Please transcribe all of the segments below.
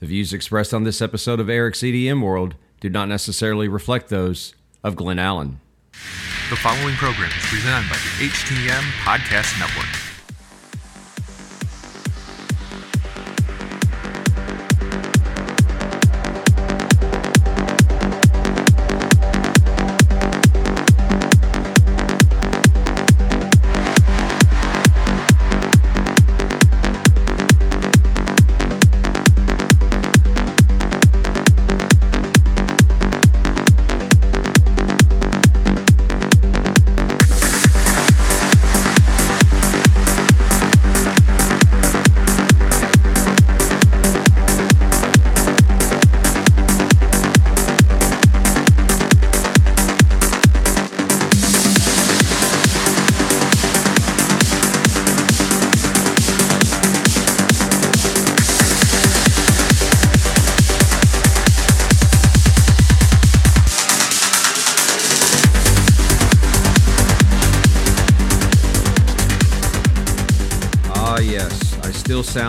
The views expressed on this episode of Eric's EDM World do not necessarily reflect those of Glenn Allen. The following program is presented by the HTM Podcast Network.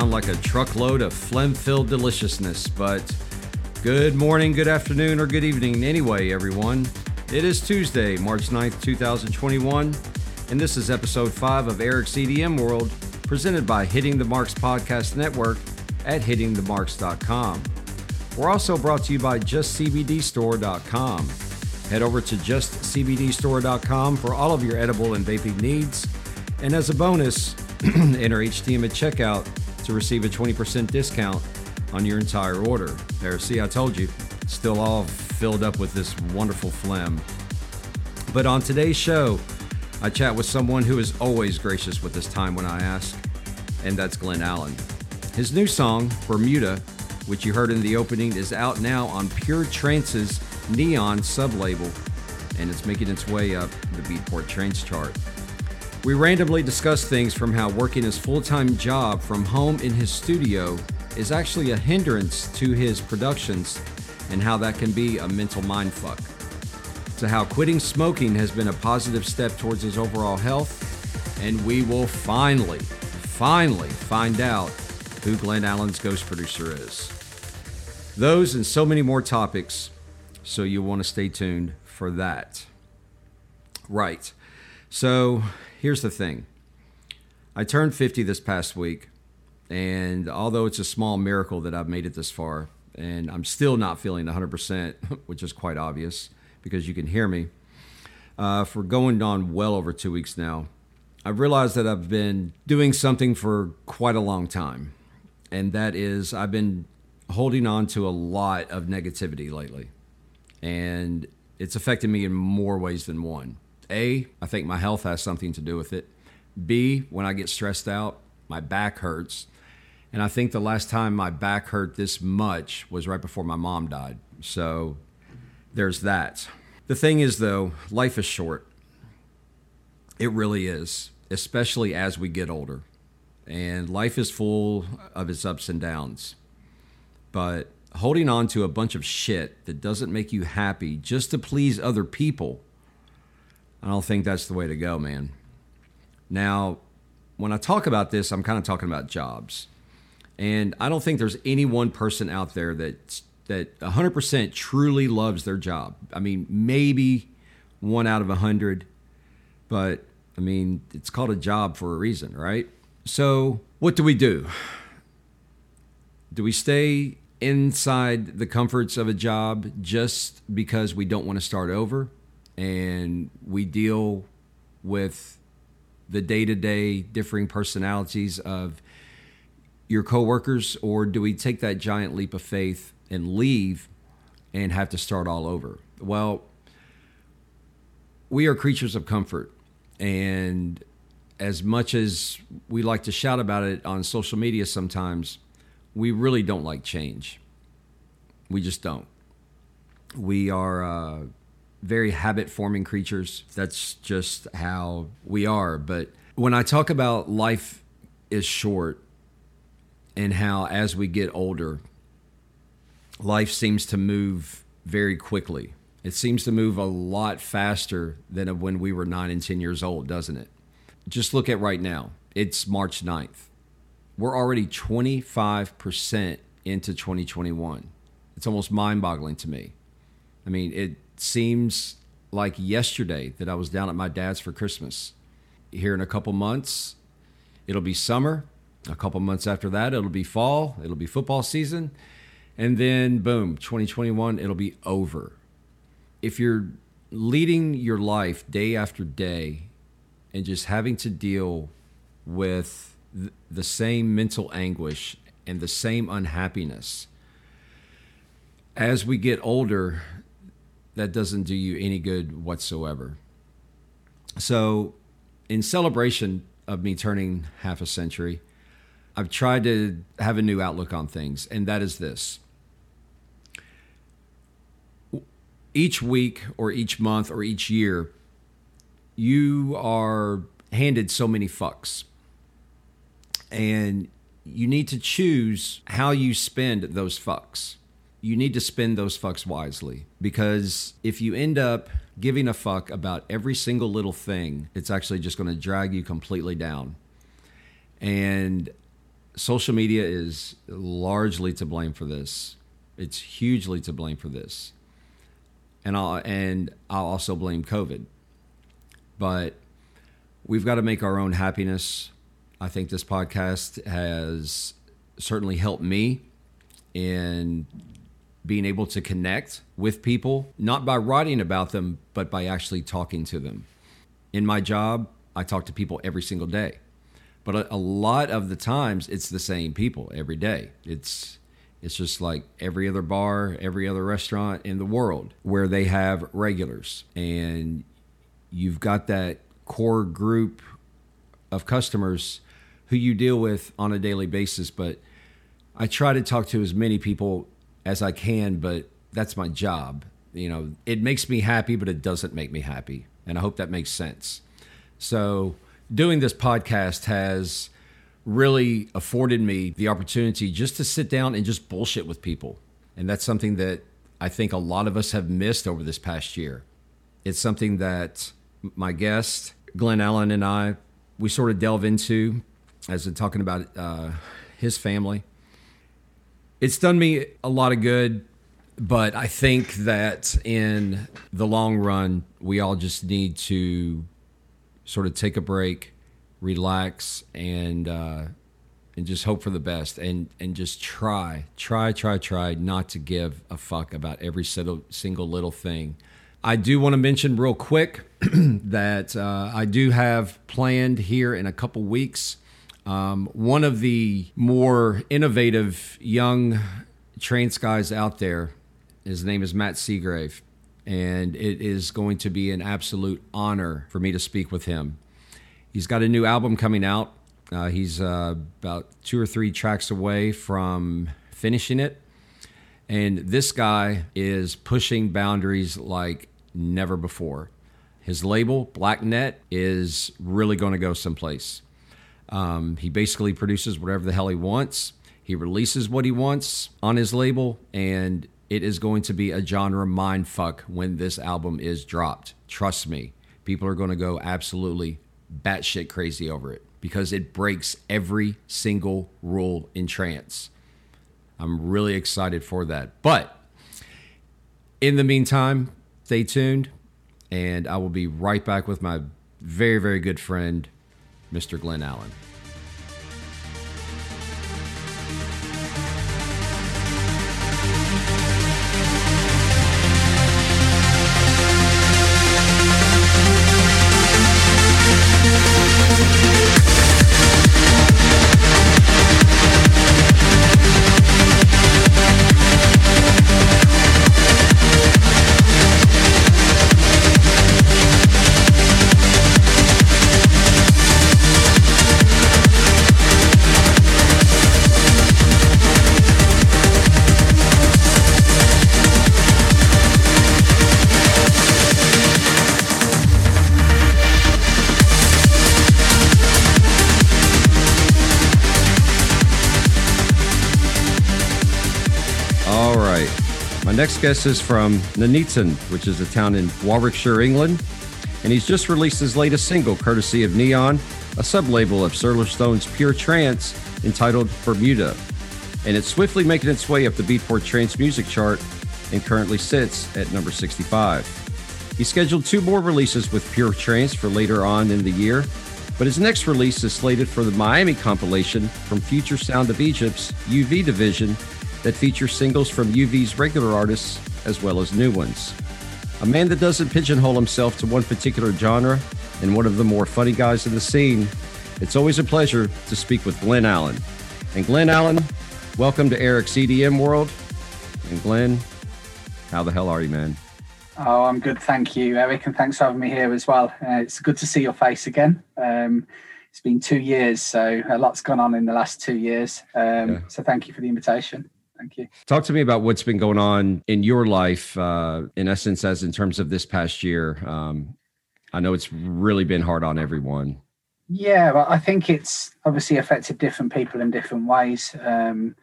Like a truckload of phlegm filled deliciousness, but good morning, good afternoon, or good evening anyway, everyone. It is Tuesday, March 9th, 2021, and this is episode 5 of Eric's EDM World, presented by Hitting the Marks Podcast Network at hittingthemarks.com. We're also brought to you by justcbdstore.com. Head over to justcbdstore.com for all of your edible and vaping needs. And as a bonus, enter HTM at checkout to receive a 20% discount on your entire order. There, see, I told you, still all filled up with this wonderful phlegm. But on today's show, I chat with someone who is always gracious with his time when I ask, and that's Glenn Allen. His new song, Bermuda, which you heard in the opening, is out now on Pure Trance's Neon sublabel, and it's making its way up the Beatport Trance chart. We randomly discuss things from how working his full time job from home in his studio is actually a hindrance to his productions and how that can be a mental mindfuck, to how quitting smoking has been a positive step towards his overall health, and we will finally, finally find out who Glenn Allen's ghost producer is. Those and so many more topics, so you'll want to stay tuned for that. Right. So here's the thing. I turned 50 this past week, and although it's a small miracle that I've made it this far, and I'm still not feeling 100%, which is quite obvious because you can hear me, uh, for going on well over two weeks now, I've realized that I've been doing something for quite a long time, and that is I've been holding on to a lot of negativity lately, and it's affected me in more ways than one. A, I think my health has something to do with it. B, when I get stressed out, my back hurts. And I think the last time my back hurt this much was right before my mom died. So there's that. The thing is, though, life is short. It really is, especially as we get older. And life is full of its ups and downs. But holding on to a bunch of shit that doesn't make you happy just to please other people I don't think that's the way to go, man. Now, when I talk about this, I'm kind of talking about jobs. And I don't think there's any one person out there that that 100% truly loves their job. I mean, maybe one out of 100, but I mean, it's called a job for a reason, right? So, what do we do? Do we stay inside the comforts of a job just because we don't want to start over? And we deal with the day-to-day differing personalities of your coworkers or do we take that giant leap of faith and leave and have to start all over? Well we are creatures of comfort and as much as we like to shout about it on social media sometimes we really don't like change. We just don't. We are uh, very habit forming creatures. That's just how we are. But when I talk about life is short and how as we get older, life seems to move very quickly. It seems to move a lot faster than when we were nine and 10 years old, doesn't it? Just look at right now. It's March 9th. We're already 25% into 2021. It's almost mind boggling to me. I mean, it seems like yesterday that I was down at my dad's for Christmas. Here in a couple months, it'll be summer. A couple months after that, it'll be fall. It'll be football season. And then, boom, 2021, it'll be over. If you're leading your life day after day and just having to deal with the same mental anguish and the same unhappiness, as we get older, that doesn't do you any good whatsoever. So, in celebration of me turning half a century, I've tried to have a new outlook on things, and that is this. Each week, or each month, or each year, you are handed so many fucks. And you need to choose how you spend those fucks you need to spend those fucks wisely because if you end up giving a fuck about every single little thing, it's actually just going to drag you completely down. And social media is largely to blame for this. It's hugely to blame for this. And I'll and I'll also blame COVID. But we've got to make our own happiness. I think this podcast has certainly helped me in being able to connect with people, not by writing about them, but by actually talking to them. In my job, I talk to people every single day. But a, lot of the times it's the same people every day. It's it's just like every other bar, every other restaurant in the world where they have regulars and you've got that core group of customers who you deal with on a daily basis, but I try to talk to as many people as I can, but that's my job. You know, it makes me happy, but it doesn't make me happy. And I hope that makes sense. So, doing this podcast has really afforded me the opportunity just to sit down and just bullshit with people. And that's something that I think a lot of us have missed over this past year. It's something that my guest, Glenn Allen, and I, we sort of delve into as in talking about uh, his family it's done me a lot of good, but I think that in the long run, we all just need to sort of take a break, relax, and uh, and just hope for the best, and and just try, try, try, try not to give a fuck about every single little thing. I do want to mention real quick that uh, I do have planned here in a couple weeks um, one of the more innovative young trance guys out there, his name is Matt Seagrave, and it is going to be an absolute honor for me to speak with him. He's got a new album coming out. Uh, he's uh, about two or three tracks away from finishing it. And this guy is pushing boundaries like never before. His label, Black Net, is really going to go someplace. Um, he basically produces whatever the hell he wants. He releases what he wants on his label, and it is going to be a genre mindfuck when this album is dropped. Trust me, people are going to go absolutely batshit crazy over it because it breaks every single rule in trance. I'm really excited for that. But in the meantime, stay tuned, and I will be right back with my very, very good friend, Mr. Glenn Allen. Next guest is from Nuneaton, which is a town in Warwickshire, England. And he's just released his latest single, courtesy of Neon, a sub label of Solarstone's Pure Trance, entitled Bermuda. and it's swiftly making its way up the Beatport Trance music chart and currently sits at number 65. He scheduled two more releases with Pure Trance for later on in the year, but his next release is slated for the Miami compilation from Future Sound of Egypt's UV division that feature singles from UV's regular artists as well as new ones. A man that doesn't pigeonhole himself to one particular genre and one of the more funny guys in the scene, it's always a pleasure to speak with Glenn Allen. And Glenn Allen, welcome to Eric's EDM world. And Glenn, how the hell are you, man? Oh, I'm good, thank you, Eric, and thanks for having me here as well. Uh, it's good to see your face again. Um, it's been two years, so a lot's gone on in the last two years. Um, yeah. So thank you for the invitation. Thank you. Talk to me about what's been going on in your life, uh, in essence, as in terms of this past year. Um, I know it's really been hard on everyone. Yeah, well, I think it's obviously affected different people in different ways. Um,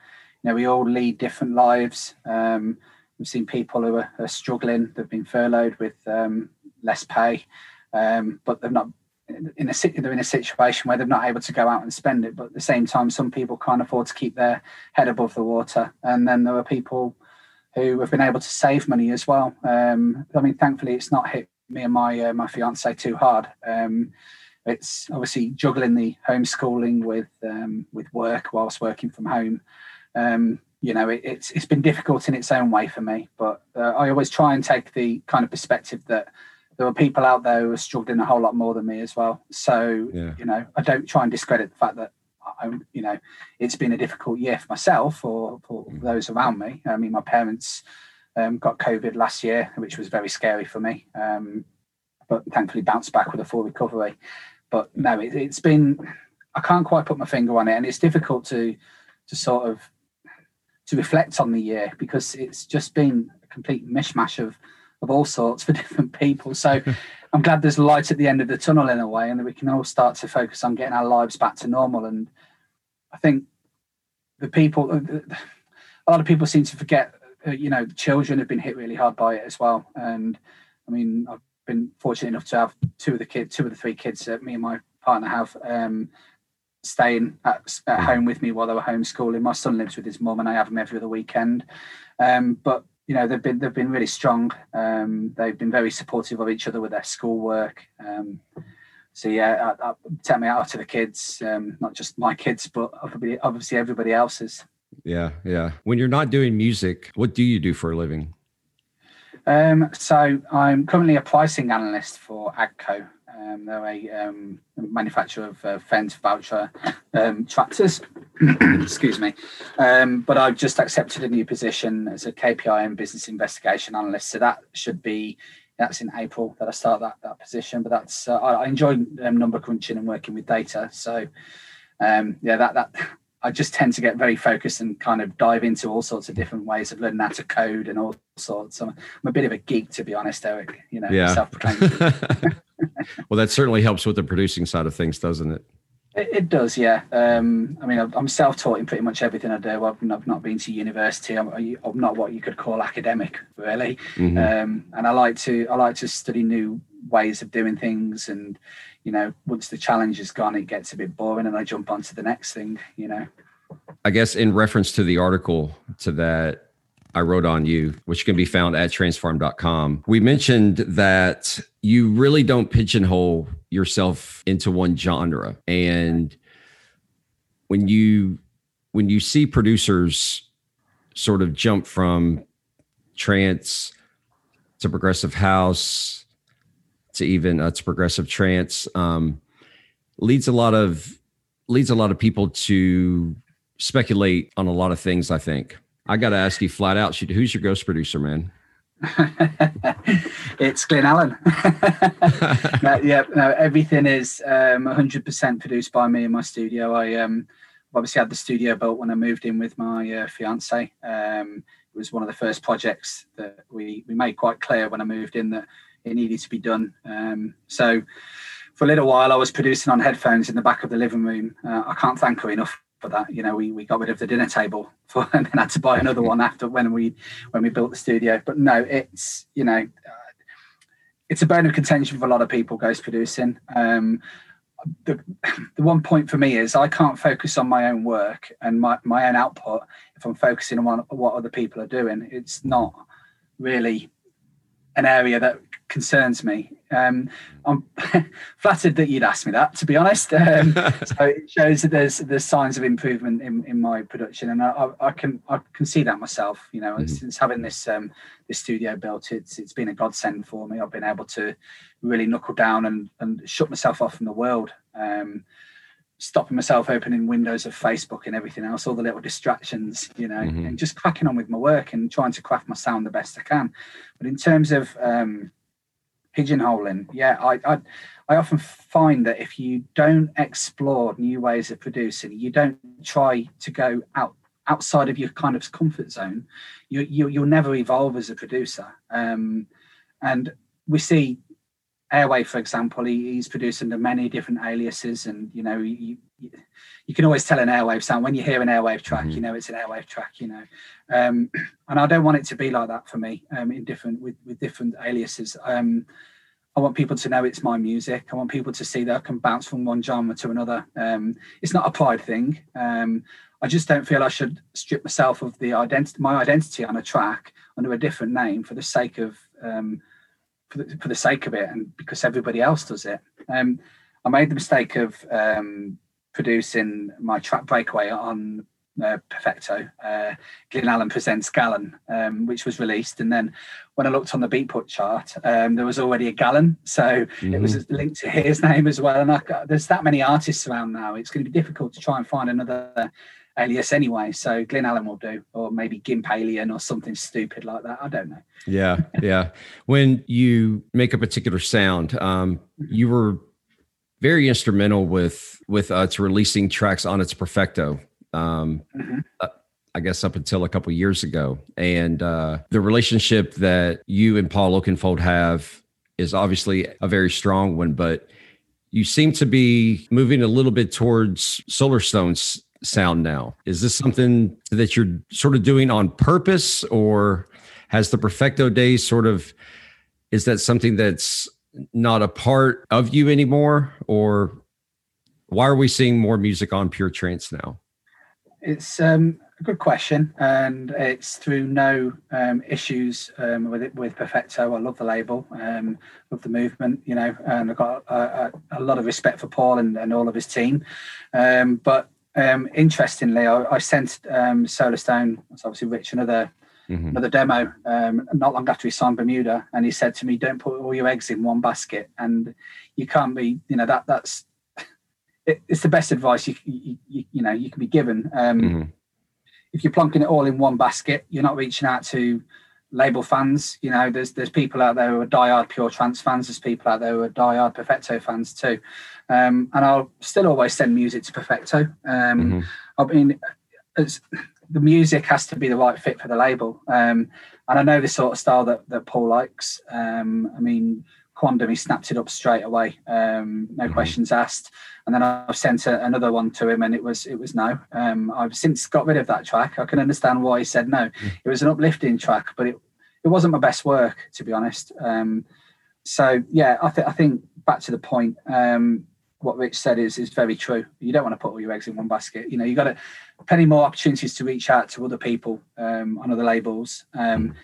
you know, we all lead different lives. Um, we've seen people who are, are struggling; they've been furloughed with um, less pay, um, but they've not in a they're in a situation where they're not able to go out and spend it. But at the same time, some people can't afford to keep their head above the water, and then there are people who have been able to save money as well. Um, I mean, thankfully, it's not hit me and my uh, my fiance too hard. Um, it's obviously juggling the homeschooling with um, with work whilst working from home. Um, you know, it, it's it's been difficult in its own way for me, but uh, I always try and take the kind of perspective that there were people out there who were struggling a whole lot more than me as well. So, yeah. you know, I don't try and discredit the fact that I'm, you know, it's been a difficult year for myself or for mm. those around me. I mean, my parents um, got COVID last year, which was very scary for me, um, but thankfully bounced back with a full recovery. But no, it, it's been, I can't quite put my finger on it, and it's difficult to to sort of to reflect on the year because it's just been a complete mishmash of of all sorts for different people. So I'm glad there's light at the end of the tunnel in a way, and that we can all start to focus on getting our lives back to normal. And I think the people, uh, a lot of people seem to forget, uh, you know, the children have been hit really hard by it as well. And I mean, I've been fortunate enough to have two of the kids, two of the three kids that me and my partner have. Um, staying at, at home with me while they were homeschooling. My son lives with his mum, and I have him every other weekend. Um, but you know they've been they've been really strong. Um, they've been very supportive of each other with their schoolwork. Um, so yeah, I, I, take me out to the kids, um, not just my kids, but obviously, obviously everybody else's. Yeah, yeah. When you're not doing music, what do you do for a living? Um, so I'm currently a pricing analyst for AGCO, um, they're a um, manufacturer of uh, Fendt, Valtra um, tractors. Excuse me. Um, but I've just accepted a new position as a KPI and business investigation analyst. So that should be that's in April that I start that that position. But that's uh, I, I, enjoy um, number crunching and working with data. So um, yeah, that that I just tend to get very focused and kind of dive into all sorts of different ways of learning how to code and all sorts. I'm, I'm a bit of a geek, to be honest, Eric. You know, yeah. self-proclaimed. well, that certainly helps with the producing side of things, doesn't it? It, it does, yeah. Um, I mean, I'm self-taught in pretty much everything I do. I've, I've not been to university. I'm, I'm, not what you could call academic, really. Mm-hmm. Um, and I like to I like to study new ways of doing things. And you know, once the challenge is gone, it gets a bit boring, and I jump on to the next thing. You know. I guess in reference to the article to that I wrote on you, which can be found at trancefarm.com. We mentioned that you really don't pigeonhole yourself into one genre. And when you when you see producers sort of jump from trance to progressive house to even uh, to progressive trance um, leads a lot of leads a lot of people to speculate on a lot of things i think I got to ask you flat out, who's your ghost producer, man? it's Glenn Allen. no, yeah, no, everything is um, 100% produced by me in my studio. I um, obviously had the studio built when I moved in with my uh, fiance. Um, it was one of the first projects that we, we made quite clear when I moved in that it needed to be done. Um, so for a little while, I was producing on headphones in the back of the living room. Uh, I can't thank her enough for that. You know, we, we got rid of the dinner table for, and then had to buy another one after when we when we built the studio. But no, it's you know, uh, it's a bone of contention for a lot of people ghost producing. Um, the, the one point for me is I can't focus on my own work and my, my own output if I'm focusing on what other people are doing. It's not really an area that concerns me. Um, I'm flattered that you'd asked me that, to be honest. Um, so it shows that there's there's signs of improvement in, in my production, and I, I can I can see that myself. You know, mm-hmm. since having this um, this studio built, it's it's been a godsend for me. I've been able to really knuckle down and and shut myself off from the world. Um, stopping myself opening windows of Facebook and everything else, all the little distractions, you know, mm-hmm. and just cracking on with my work and trying to craft my sound the best I can. But in terms of um, pigeonholing. Yeah, I, I I often find that if you don't explore new ways of producing, you don't try to go out outside of your kind of comfort zone, you, you you'll never evolve as a producer. Um, and we see Airwave, for example, he, he's produced under many different aliases, and you know, you, you, you, can always tell an Airwave sound when you hear an Airwave track. Mm-hmm. You know, it's an Airwave track. You know, um, and I don't want it to be like that for me. Um, in different with with different aliases. Um, I want people to know it's my music. I want people to see that I can bounce from one genre to another. Um, it's not a pride thing. Um, I just don't feel I should strip myself of the identity, my identity on a track under a different name for the sake of um, for, the, for, the, sake of it, and because everybody else does it. Um, I made the mistake of um, producing my track Breakaway on uh, Perfecto, uh, Glyn Allen Presents Gallon, um, which was released. And then when I looked on the Beatport chart, um, there was already a Gallon. So mm-hmm. it was mm-hmm. linked to his name as well. And I, there's that many artists around now. It's going to be difficult to try and find another alias anyway. So Glyn Allen will do, or maybe Gimp Alien or something stupid like that. I don't know. Yeah. Yeah. when you make a particular sound, um, you were very instrumental with with us releasing tracks on its perfecto um, mm-hmm. uh, I guess up until a couple years ago. And uh, the relationship that you and Paul Oakenfold have is obviously a very strong one, but you seem to be moving a little bit towards Solarstone's sound now. Is this something that you're sort of doing on purpose, or has the Perfecto days sort of is that something that's not a part of you anymore, or why are we seeing more music on Pure Trance now? It's um, a good question, and it's through no um, issues um, with it with Perfecto. I love the label, um, love the movement, you know, and I've got a, a, a lot of respect for Paul and, and all of his team. Um, but um, interestingly, I, I sent um, Solarstone, that's obviously Rich, another mm-hmm. another demo um, not long after he signed Bermuda, and he said to me, "Don't put all your eggs in one basket." And you can't be, you know, that that's it, it's the best advice you, you, you, you know you can be given. Um, mm-hmm. If you're plonking it all in one basket, you're not reaching out to label fans. You know, there's there's people out there who are diehard pure trance fans. There's people out there who are diehard perfecto fans too. Um, and I'll still always send music to perfecto. Um, mm-hmm. I mean, the music has to be the right fit for the label. Um, and I know the sort of style that, that Paul likes. Um, I mean, Quondam, he snapped it up straight away, um, no mm-hmm. questions asked. And then I've sent a, another one to him, and it was it was no. Um, I've since got rid of that track. I can understand why he said no. Mm-hmm. It was an uplifting track, but it it wasn't my best work, to be honest. Um, so yeah, I think I think back to the point. What Rich said is is very true. You don't want to put all your eggs in one basket. You know, you got to plenty more opportunities to reach out to other people um, on other labels. Um, mm.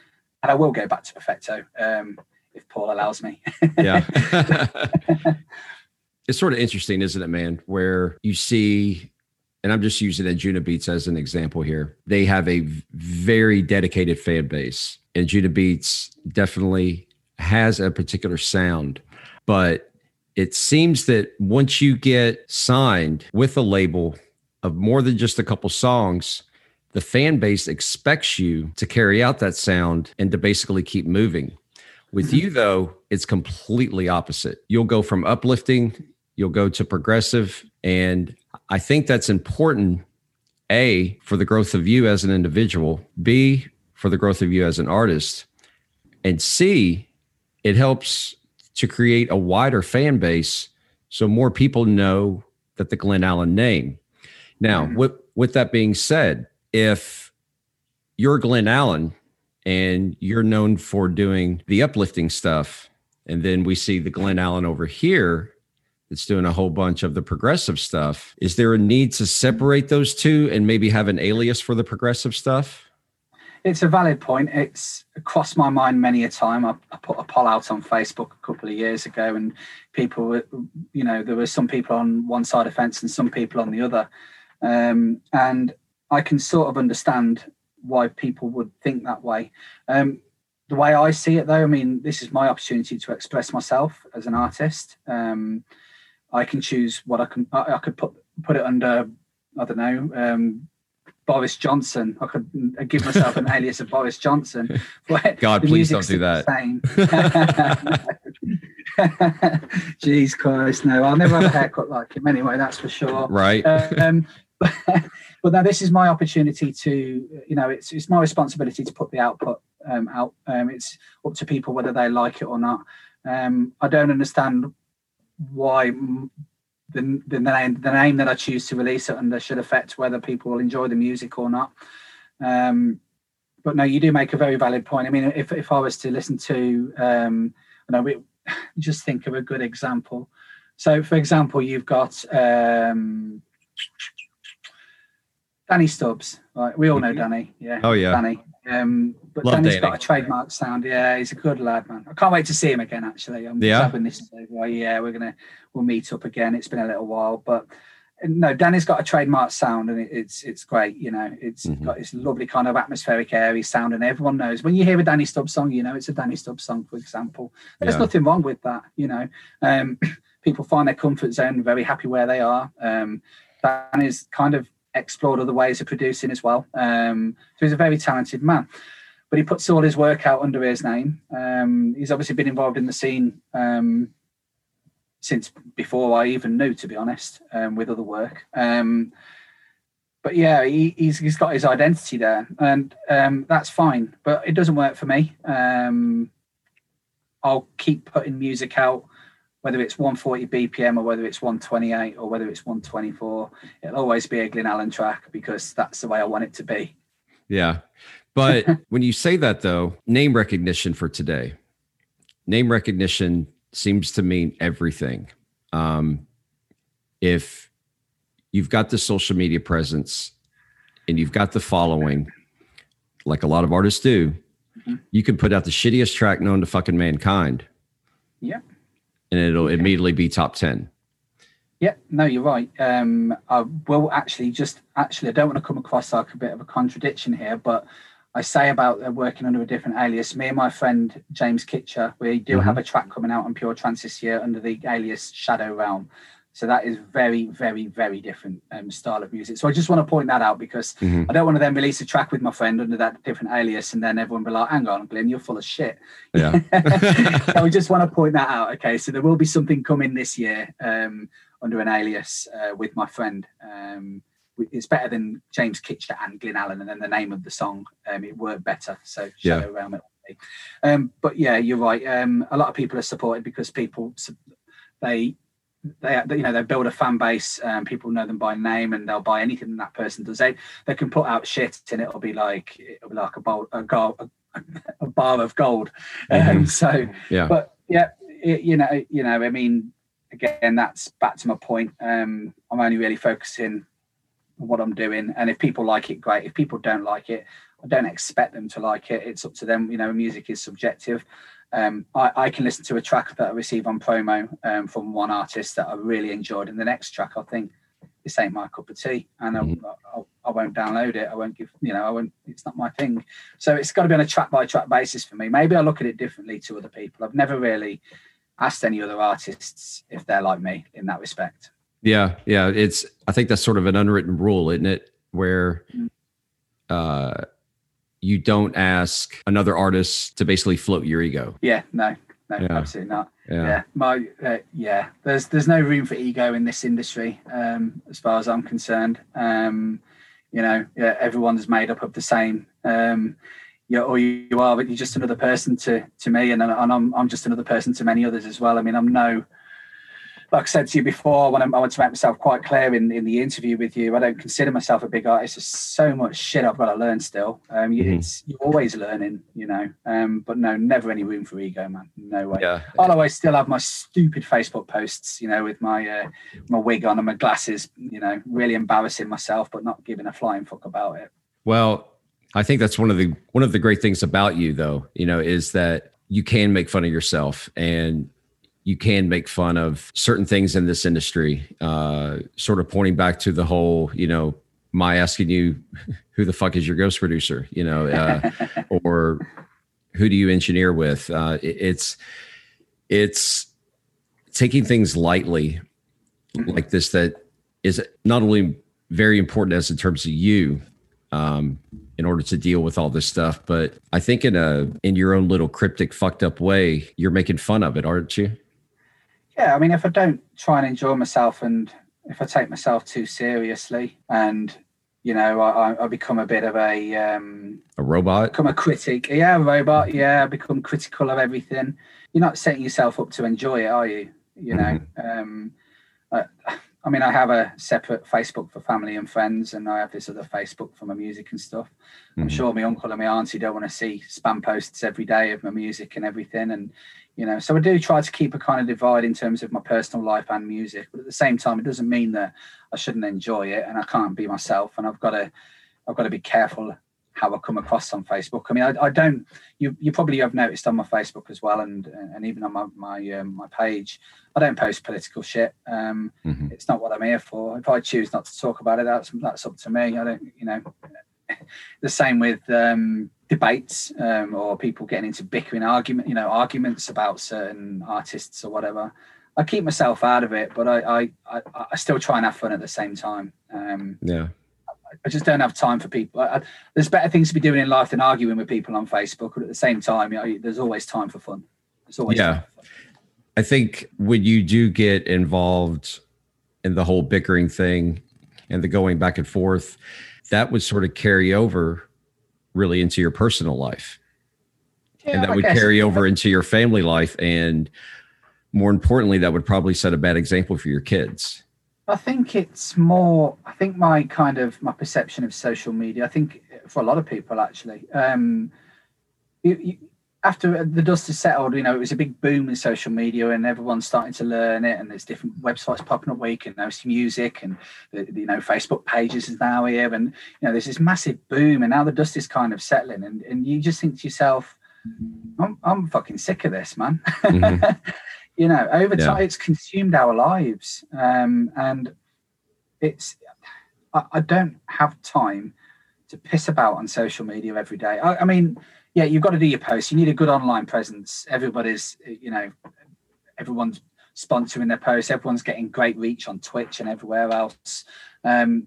And I will go back to Perfecto. Um, if Paul allows me. yeah. it's sort of interesting, isn't it, man? Where you see, and I'm just using Anjunabeats as an example here. They have a very dedicated fan base, and Anjunabeats definitely has a particular sound, but it seems that once you get signed with a label of more than just a couple songs, the fan base expects you to carry out that sound and to basically keep moving. With mm-hmm. you, though, it's completely opposite. You'll go from uplifting, you'll go to progressive. And I think that's important, A, for the growth of you as an individual, B, for the growth of you as an artist, and C, it helps to create a wider fan base so more people know that the Glyn Allen name. Now, mm-hmm. with, with that being said, if you're Glyn Allen and you're known for doing the uplifting stuff. And then we see the Glyn Allen over here that's doing a whole bunch of the progressive stuff. Is there a need to separate those two and maybe have an alias for the progressive stuff? It's a valid point. It's crossed my mind many a time. I, I, put a poll out on Facebook a couple of years ago, and people were, you know, there were some people on one side of fence and some people on the other. Um, and I can sort of understand why people would think that way. Um, the way I see it, though, I mean, this is my opportunity to express myself as an artist. Um, I can choose what I can. I, I, could put put it under. I don't know. Boris Johnson. I could give myself an alias of Boris Johnson. God, please don't do that. Jeez Christ, no! I'll never have a haircut like him anyway. That's for sure. Right. Um, but, but now this is my opportunity to, you know, it's it's my responsibility to put the output um, out. Um, it's up to people whether they like it or not. Um, I don't understand why the, the name the name that I choose to release it under should affect whether people will enjoy the music or not. Um, but no, you do make a very valid point. I mean, if if I was to listen to, um, you know, we, just think of a good example. So, for example, you've got um, Danny Stubbs. Right, we all know mm-hmm. Danny. Yeah. Oh yeah. Danny. Um, but Love Danny's Danny. got a trademark sound. Yeah, he's a good lad, man. I can't wait to see him again. Actually, I'm yeah. having this. Well, yeah, we're gonna we'll meet up again. It's been a little while, but no, Danny's got a trademark sound, and it's it's great. You know, it's mm-hmm. got this lovely kind of atmospheric, airy sound, and everyone knows when you hear a Danny Stubbs song, you know it's a Danny Stubbs song. For example, there's yeah. nothing wrong with that. You know, um, people find their comfort zone, very happy where they are. Um, Danny's kind of explored other ways of producing as well. Um, so he's a very talented man. But he puts all his work out under his name. Um, he's obviously been involved in the scene um, since before I even knew, to be honest, um, with other work. Um, but yeah, he, he's, he's got his identity there, and um, that's fine. But it doesn't work for me. I'll keep putting music out whether it's 140 BPM or whether it's 128 or whether it's 124, it'll always be a Glyn Allen track because that's the way I want it to be. Yeah. But when you say that though, name recognition for today, name recognition seems to mean everything. Um, if you've got the social media presence and you've got the following, like a lot of artists do, mm-hmm. you can put out the shittiest track known to fucking mankind. Yeah and it'll immediately be top 10. Yeah, no, you're right. Um, I will actually just actually, I don't want to come across like a bit of a contradiction here, but I say about uh, working under a different alias. Me and my friend James Kitcher, we do mm-hmm. have a track coming out on Pure Trance this year under the alias Shadow Realm. So that is very, very, very different um, style of music. So I just want to point that out because mm-hmm. I don't want to then release a track with my friend under that different alias and then everyone be like, hang on, Glyn, you're full of shit. Yeah. so I just want to point that out. Okay. So there will be something coming this year um, under an alias uh, with my friend. Um, it's better than James Kitcher and Glyn Allen, and then the name of the song, um, it worked better. So Shadow yeah. Realm it um, but yeah, you're right. Um, a lot of people are supported because people they they, you know they build a fan base um, people know them by name and they'll buy anything that person does. They they can put out shit and it'll be like it'll be like a bowl a, gold, a, a bar of gold. Mm-hmm. um, so yeah. but yeah it, you know you know i mean again that's back to my point. Um, i'm only really focusing on what i'm doing. And if people like it great. If people don't like it i don't expect them to like it. It's up to them. You know music is subjective um, I, I, can listen to a track that I receive on promo um, from one artist that I really enjoyed, and the next track I think this ain't my cup of tea, and mm-hmm. I, I, I, won't download it. I won't give, you know, I won't. It's not my thing. So it's got to be on a track by track basis for me. Maybe I look at it differently to other people. I've never really asked any other artists if they're like me in that respect. Yeah, yeah. It's I think that's sort of an unwritten rule, isn't it? Where mm. uh you don't ask another artist to basically float your ego. Yeah, no, no, yeah. absolutely not. Yeah, yeah. my uh, yeah. There's there's no room for ego in this industry, um, as far as I'm concerned. Um, you know, yeah, everyone's made up of the same. Um, yeah, or you are, but you're just another person to to me, and, and I'm I'm just another person to many others as well. I mean, I'm no like I said to you before, when I, I want to make myself quite clear in, in the interview with you, I don't consider myself a big artist. There's so much shit I've got to learn still. Um, you, Mhm. it's, you're always learning, you know. Um, but no, never any room for ego, man. No way. Yeah. I'll always still have my stupid Facebook posts, you know, with my uh, my wig on and my glasses, you know, really embarrassing myself, but not giving a flying fuck about it. Well, I think that's one of the one of the great things about you though, you know, is that you can make fun of yourself and you can make fun of certain things in this industry. Uh sort of pointing back to the whole, you know, my asking you who the fuck is your ghost producer, you know, uh or who do you engineer with? Uh it- it's it's taking things lightly like this that is not only very important as in terms of you um, in order to deal with all this stuff. But I think in a in your own little cryptic, fucked up way, you're making fun of it, aren't you? Yeah, I mean, if I don't try and enjoy myself, and if I take myself too seriously, and you know, I, I- I become a bit of a um, A robot. become a critic. Yeah, a robot. Yeah, become critical of everything. You're not setting yourself up to enjoy it, are you? You know. Um, I, I mean, I have a separate Facebook for family and friends, and I have this other Facebook for my music and stuff. I'm Mhm. sure my uncle and my auntie don't want to see spam posts every day of my music and everything, and you know, so I do try to keep a kind of divide in terms of my personal life and music, but at the same time, it doesn't mean that I shouldn't enjoy it and I can't be myself, and I've got to, I've got to be careful how I come across on Facebook. I mean, I, I don't. You you probably have noticed on my Facebook as well, and and even on my my um, my page, I don't post political shit. Um, Mhm. it's not what I'm here for. If I choose not to talk about it, that's that's up to me. I don't, you know. the same with um, debates um, or people getting into bickering argument, you know, arguments about certain artists or whatever. I keep myself out of it, but I I, I, I still try and have fun at the same time. Um, Yeah. I just don't have time for people. I, I, there's better things to be doing in life than arguing with people on Facebook. But at the same time, you know, there's always time for fun. There's always Yeah. time for fun. I think when you do get involved in the whole bickering thing and the going back and forth, that would sort of carry over really into your personal life. Yeah, and that I would guess. carry over into your family life. And more importantly, that would probably set a bad example for your kids. I think it's more. I think my kind of my perception of social media. I think for a lot of people actually, um, you, you, after the dust has settled, you know, it was a big boom in social media, and everyone's starting to learn it. And there's different websites popping up where you can host music, and the, you know, Facebook pages is now here, and you know, there's this massive boom. And now the dust is kind of settling, and and you just think to yourself, I'm I'm fucking sick of this, man. Mhm. you know over Yeah. time it's consumed our lives um and it's I, I don't have time to piss about on social media every day I, I mean yeah you've got to do your posts you need a good online presence everybody's you know everyone's sponsoring their posts everyone's getting great reach on twitch and everywhere else um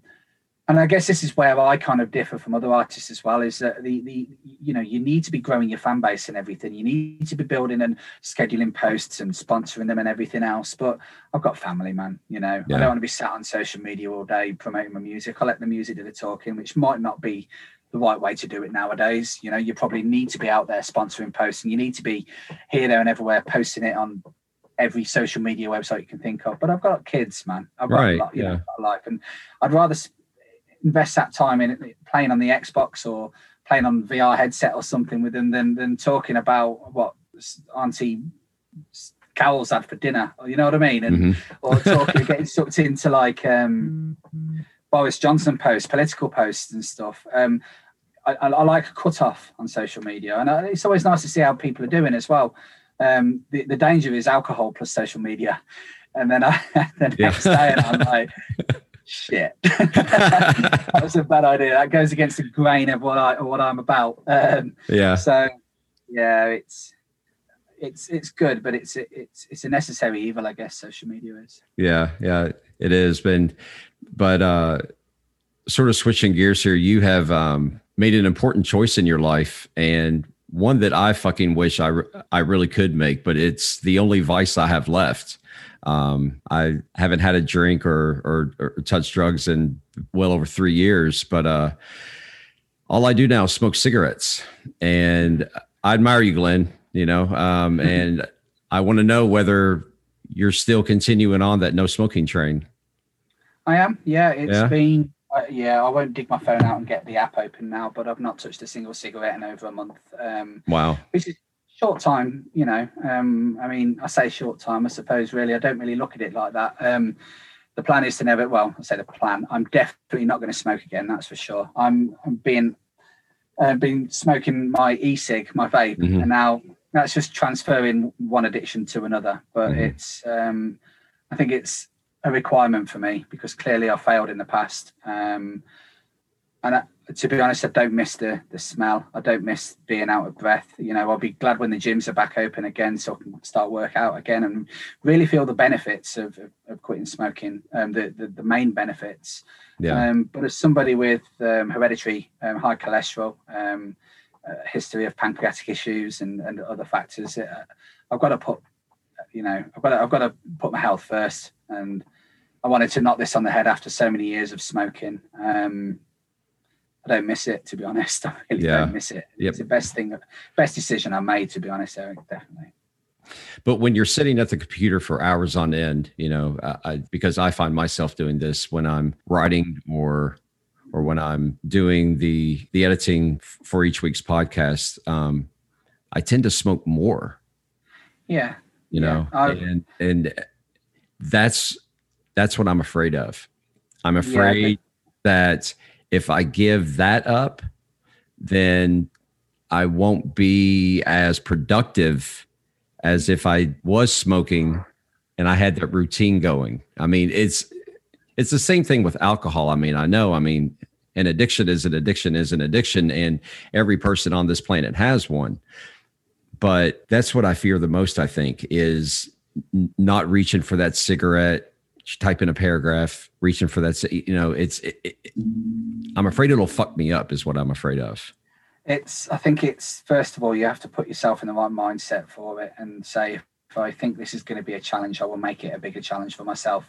and I guess this is where I kind of differ from other artists as well. Is that the the you know you need to be growing your fan base and everything. You need to be building and scheduling posts and sponsoring them and everything else. But I've got family, man. You know, Yeah. I don't want to be sat on social media all day promoting my music. I let the music do the talking, which might not be the right way to do it nowadays. You know, you probably need to be out there sponsoring posts, and you need to be here, there, and everywhere posting it on every social media website you can think of. But I've got kids, man. I've got Right, a lot, you know, yeah. Got a life, and I'd rather invest that time in playing on the Xbox or playing on VR headset or something with them than than talking about what Auntie Carol's had for dinner. You know what I mean? And Mhm. or talking, getting sucked into like um, Boris Johnson posts, political posts and stuff. Um, I, I, I like a cut off on social media, and I, it's always nice to see how people are doing as well. Um, the, the danger is alcohol plus social media, and then I the Yeah. next day and I'm like, shit, that was a bad idea. That goes against the grain of what I what I'm about. Um, yeah. so yeah, it's it's it's good, but it's it's it's a necessary evil, I guess. Social media is. Yeah, yeah, it is. Been, but uh, sort of switching gears here, you have um, made an important choice in your life, and one that I fucking wish I re- I really could make, but it's the only vice I have left. Um, I haven't had a drink or, or or touched drugs in well over three years, but uh, all I do now is smoke cigarettes, and I admire you, Glenn. You know, um, and I want to know whether you're still continuing on that no smoking train. I am. Yeah, it's Yeah? been. Uh, yeah, I won't dig my phone out and get the app open now, but I've not touched a single cigarette in over a month. Um, Wow. which is short time, you know. Um, I mean, I say short time. I suppose really, I don't really look at it like that. Um, the plan is to never. Well, I say the plan. I'm definitely not going to smoke again. That's for sure. I'm, I'm being, uh, been smoking my e-cig, my vape, Mhm. and now that's just transferring one addiction to another. But Mhm. it's, um, I think it's a requirement for me because clearly I failed in the past. Um, and I, to be honest, I don't miss the the smell. I don't miss being out of breath. You know, I'll be glad when the gyms are back open again, so I can start work out again and really feel the benefits of of, of quitting smoking. Um, the, the the main benefits. Yeah. Um, but as somebody with um, hereditary um, high cholesterol, um, a history of pancreatic issues and, and other factors, uh, I've got to put, you know, I've got to, I've got to put my health first. And I wanted to knock this on the head after so many years of smoking. Um, I don't miss it, to be honest. I really Yeah. don't miss it. Yep. It's the best thing, best decision I made, to be honest, Eric. Definitely. But when you're sitting at the computer for hours on end, you know, I, I, because I find myself doing this when I'm writing or or when I'm doing the the editing for each week's podcast, um, I tend to smoke more. Yeah. You Yeah, know, I- and and that's that's what I'm afraid of. I'm Yeah, afraid that if I give that up, then I won't be as productive as if I was smoking and I had that routine going. I mean, it's it's the same thing with alcohol. I mean, I know, I mean, an addiction is an addiction is an addiction and every person on this planet has one. But that's what I fear the most, I think, is not reaching for that cigarette, type in a paragraph, reaching for that, you know, it's it, it, I'm afraid it'll fuck me up is what I'm afraid of. it's i think it's first of all you have to put yourself in the right mindset for it and say if i think this is going to be a challenge i will make it a bigger challenge for myself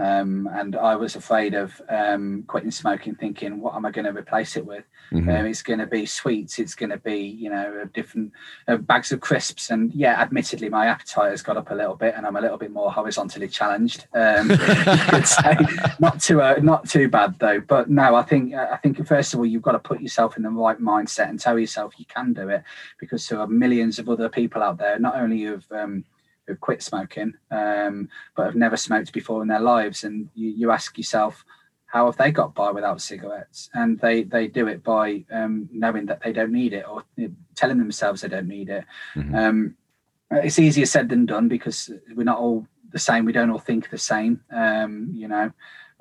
um, and i was afraid of um, quitting smoking thinking what am i going to replace it with? Mhm. um, it's going to be sweets it's going to be you know different uh, bags of crisps. And yeah admittedly my appetite has got up a little bit and i'm a little bit more horizontally challenged. Um, you could say. Not too uh, not too bad though. But no i think i think first of all you've got to put yourself in the right mindset and tell yourself you can do it. Because there are millions of other people out there not only who've um, who've quit smoking um, but have never smoked before in their lives. And you, you ask yourself how have they got by without cigarettes? And they they do it by um, knowing that they don't need it or telling themselves they don't need it. Mhm. um, it's easier said than done because we're not all the same. We don't all think the same um, you know.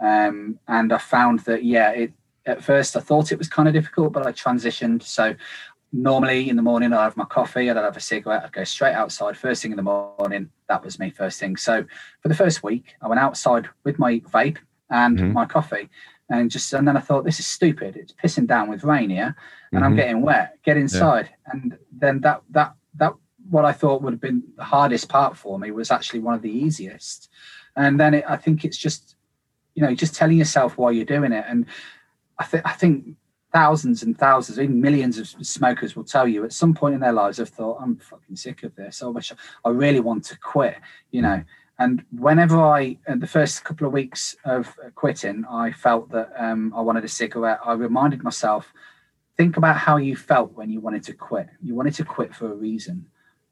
Um, and i found that yeah it at first i thought it was kind of difficult but i transitioned. So normally in the morning i'd have my coffee i'd have a cigarette i'd go straight outside. First thing in the morning that was me first thing. So for the first week i went outside with my vape and Mhm. my coffee and just and then i thought this is stupid. It's pissing down with rain here and i'm Mhm. getting wet. Get inside. And then that that that what i thought would have been the hardest part for me was actually one of the easiest. And then it, i think it's just you know just telling yourself why you're doing it. And i think i think thousands and thousands even millions of smokers will tell you at some point in their lives have thought i'm fucking sick of this. I wish i really want to quit you know? And whenever i the first couple of weeks of quitting i felt that um, i wanted a cigarette. I reminded myself think about how you felt when you wanted to quit. You wanted to quit for a reason.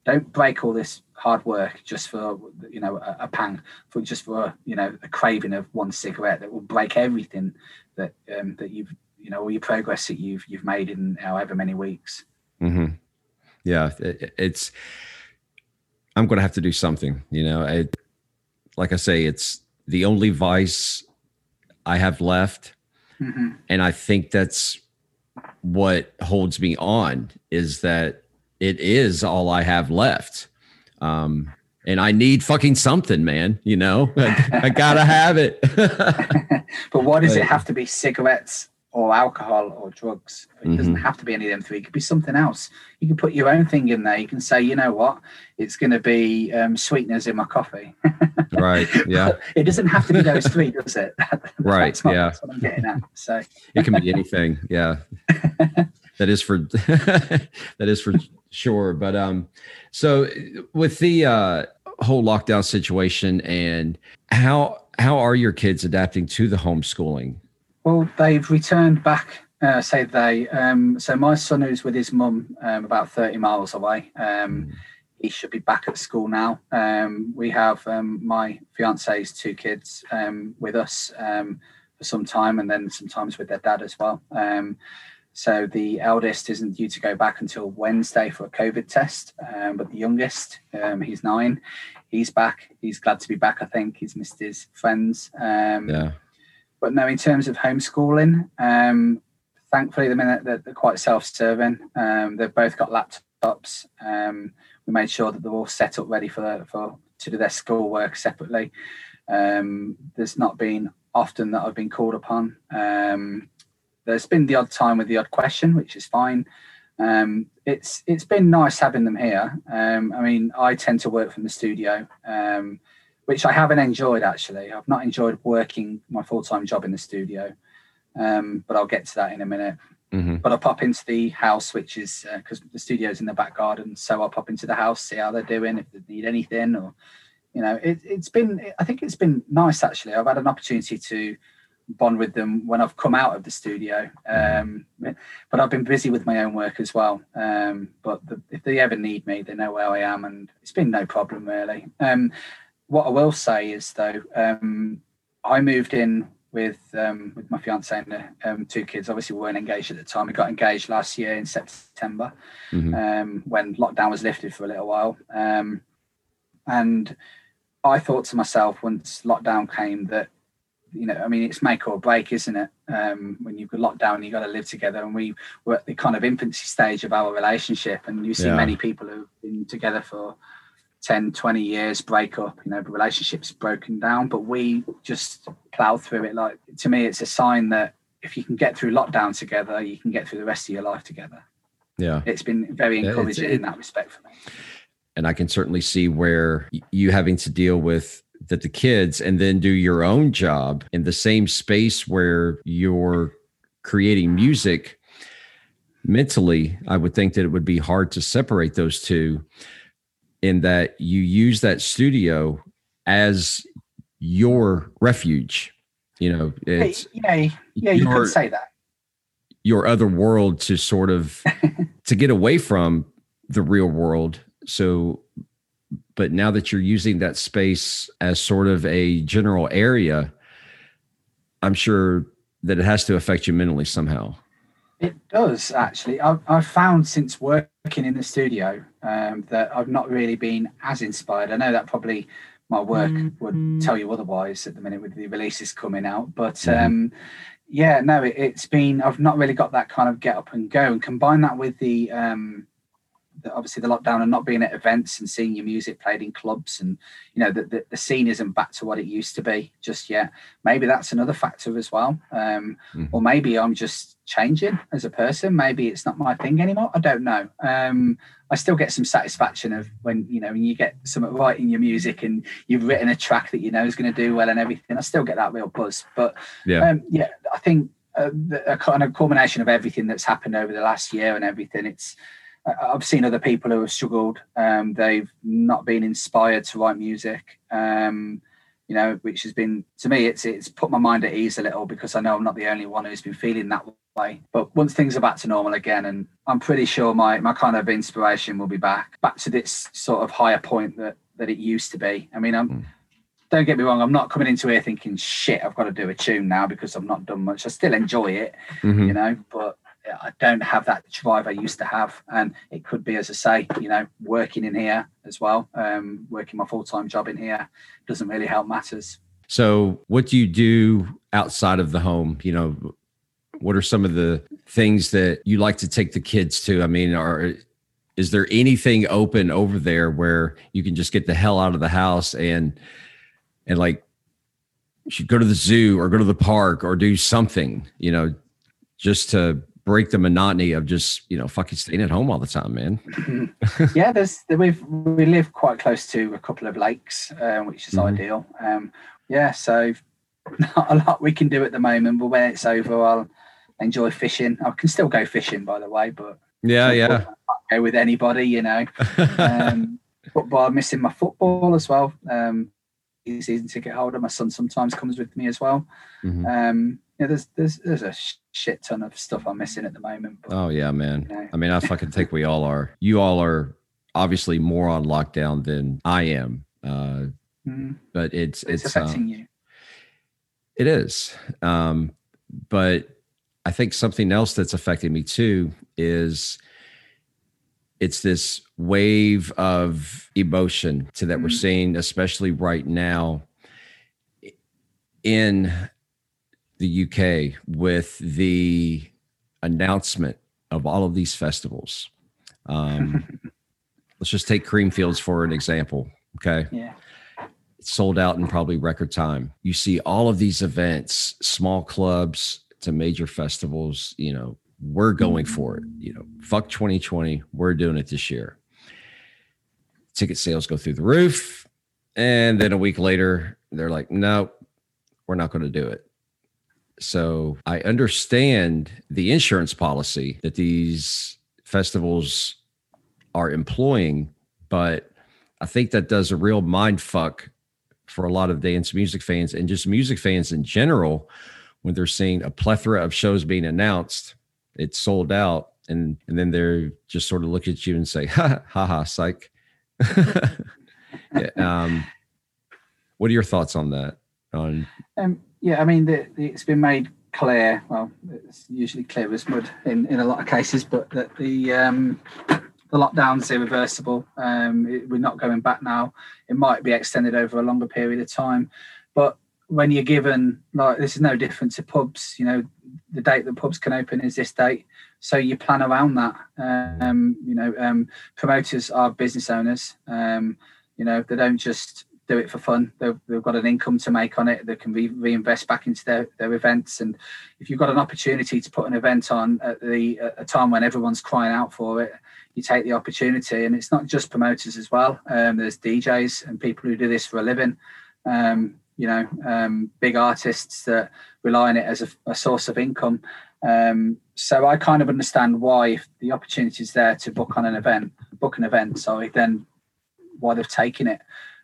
Don't break all this hard work just for you know a, a pang for just for you know a craving of one cigarette that will break everything that um, that you've you know all your progress that you've you've made in however many weeks hmm Yeah, it, it's. I'm going to have to do something. You know, I, like I say, it's the only vice I have left, hmm and I think that's what holds me on is that it is all I have left. Um, and I need fucking something, man. You know, I, I gotta have it. but why does it have to be cigarettes or alcohol or drugs it doesn't Mhm. have to be any of them three it could be something else you can put your own thing in there you can say you know what it's going to be um, sweeteners in my coffee right? Yeah. it doesn't have to be those three does it Right, That's what- yeah. that's what i'm getting at so it can be anything yeah that is for that is for sure but um so with the uh whole lockdown situation and how how are your kids adapting to the homeschooling? Well, they've returned back. Uh, say they. Um, so my son, who's with his mum, um, about thirty miles away, um, he should be back at school now. Um, we have um, my fiance's two kids um, with us um, for some time, and then sometimes with their dad as well. Um, so the eldest isn't due to go back until Wednesday for a COVID test, um, but the youngest, um, he's nine, he's back. He's glad to be back. I think he's missed his friends. Um, Yeah. But no, in terms of homeschooling, um, thankfully, the minute that they're quite self-serving, um, they've both got laptops. Um, we made sure that they're all set up ready for for to do their schoolwork separately. Um, there's not been often that I've been called upon. Um, there's been the odd time with the odd question, which is fine. Um, it's it's been nice having them here. Um, I mean, I tend to work from the studio, um, which I haven't enjoyed actually. I've not enjoyed working my full time job in the studio, um, but I'll get to that in a minute. Mhm. But I'll pop into the house, which is because the studio's in the back garden, so I'll pop into the house, see how they're doing, if they need anything, or you know, it, it's been. I think it's been nice actually. I've had an opportunity to bond with them when I've come out of the studio. Um, but I've been busy with my own work as well. Um, but the, if they ever need me, they know where I am, and it's been no problem really. Um, what I will say is though, um, I moved in with um, with my fiance and um, two kids. Obviously, we weren't engaged at the time. We got engaged last year in September Mhm. um, when lockdown was lifted for a little while. Um, and I thought to myself once lockdown came that, you know, I mean, it's make or break, isn't it? Um, when you've got lockdown, you've got to live together. And we were at the kind of infancy stage of our relationship. And you see Yeah. many people who've been together for 10, 20 years break up, you know, the relationships broken down. But we just plow through it. Like, to me, it's a sign that if you can get through lockdown together, you can get through the rest of your life together Yeah. it's been very encouraging it- in that respect for me. and I can certainly see where you having to deal with that the kids and then do your own job in the same space where you're creating music mentally I would think that it would be hard to separate those two in that you use that studio as your refuge you know it's yeah, yeah, you your- could say that. your other world to sort of to get away from the real world so but now that you're using that space as sort of a general area i'm sure that it has to affect you mentally somehow It does actually. I've, I've found since working in the studio um, that I've not really been as inspired. I know that probably my work would tell you otherwise at the minute with the releases coming out, but Mhm. um, yeah, no, it, it's been. I've not really got that kind of get up and go, and combine that with the. Um, the, obviously the lockdown and not being at events and seeing your music played in clubs and you know the, the, the scene isn't back to what it used to be just yet. Maybe that's another factor as well. Um, Mhm. or maybe i'm just changing as a person. Maybe it's not my thing anymore. I don't know. Um, i still get some satisfaction of when you know when you get something right in your music and you've written a track that you know is going to do well and everything. I still get that real buzz. But yeah. um, yeah, I think uh, the, a kind of culmination of everything that's happened over the last year and everything. It's I've seen other people who have struggled. Um, they've not been inspired to write music. Um, you know, which has been to me, it's it's put my mind at ease a little because I know I'm not the only one who's been feeling that way. But once things are back to normal again, and I'm pretty sure my my kind of inspiration will be back, back to this sort of higher point that that it used to be. I mean, I'm Mm. don't get me wrong, I'm not coming into here thinking shit, I've got to do a tune now because I've not done much. I still enjoy it, Mhm. you know, but I don't have that drive I used to have. And it could be, as I say, you know, working in here as well, um, working my full time job in here doesn't really help matters. so what do you do outside of the home you know what are some of the things that you like to take the kids to i mean are is there anything open over there where you can just get the hell out of the house and and like go to the zoo or go to the park or do something you know just to break the monotony of just you know fucking staying at home all the time man yeah, there's we've we live quite close to a couple of lakes, um, which is Mhm. ideal. Um, yeah, so not a lot we can do at the moment, but when it's over, I'll enjoy fishing. I can still go fishing, by the way, but yeah yeah go with anybody, you know. um, football. I'm missing my football as well. Um, he's season ticket holder. My son sometimes comes with me as well. Mhm. Um, yeah, there's there's there's a shit ton of stuff I'm missing at the moment. But, Oh yeah, man. you know, I mean, I fucking think we all are. You all are obviously more on lockdown than I am. Uh, mm, but it's it's, it's, affecting you. it is. Um, but I think something else that's affecting me too is it's this wave of emotion to that we're Mhm. seeing, especially right now in the UK with the announcement of all of these festivals. Um, let's just take Creamfields for an example. Okay Yeah. it's sold out in probably record time. You see all of these events, small clubs to major festivals, you know, we're going for it. You know, fuck 2020, we're doing it this year. Ticket sales go through the roof. And then a week later, they're like, no, we're not going to do it. So I understand the insurance policy that these festivals are employing, but I think that does a real mind fuck for a lot of dance music fans and just music fans in general when they're seeing a plethora of shows being announced, it's sold out, and and then they're just sort of look at you and say, ha ha, ha psych. Yeah, um, what are your thoughts on that? On Um, yeah, I mean, the, the, it's been made clear. Well, it's usually clear as mud in, in a lot of cases, but that the um, the lockdown's irreversible. Um, it, we're not going back now. It might be extended over a longer period of time, but when you're given like this is no different to pubs. You know, the date that pubs can open is this date, so you plan around that. Um, you know, um, promoters are business owners. Um, you know, they don't just do it for fun. They've, they've got an income to make on it. They can re- reinvest back into their, their events. And if you've got an opportunity to put an event on at the at a time when everyone's crying out for it, you take the opportunity. And it's not just promoters as well. Um, there's DJs and people who do this for a living. Um, you know, um, big artists that rely on it as a, a source of income. Um, so I kind of understand why if the opportunity is there to book on an event, book an event, sorry, then why they've taken it.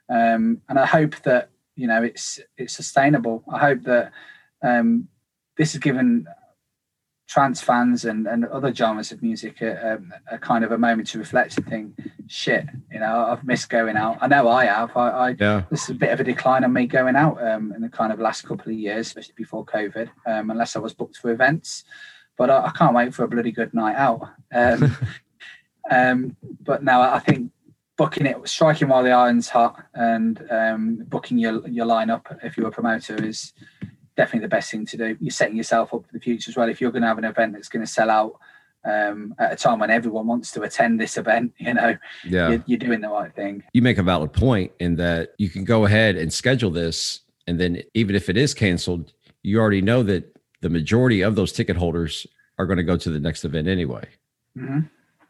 Um, and I hope that you know it's it's sustainable. I hope that um, this has given trance fans and, and other genres of music a, a, a kind of a moment to reflect and think, shit, you know, I've missed going out. I know I have. I, I yeah, this is a bit of a decline on me going out um, in the kind of last couple of years, especially before COVID, um, unless I was booked for events. But I, I can't wait for a bloody good night out. Um, um, but now I think booking it, striking while the iron's hot, and um, booking your your lineup if you're a promoter is definitely the best thing to do. You're setting yourself up for the future as well. If you're going to have an event that's going to sell out um, at a time when everyone wants to attend this event, you know, yeah. you're, you're doing the right thing. you make a valid point in that you can go ahead and schedule this and then even if it is canceled you already know that the majority of those ticket holders are going to go to the next event anyway hmm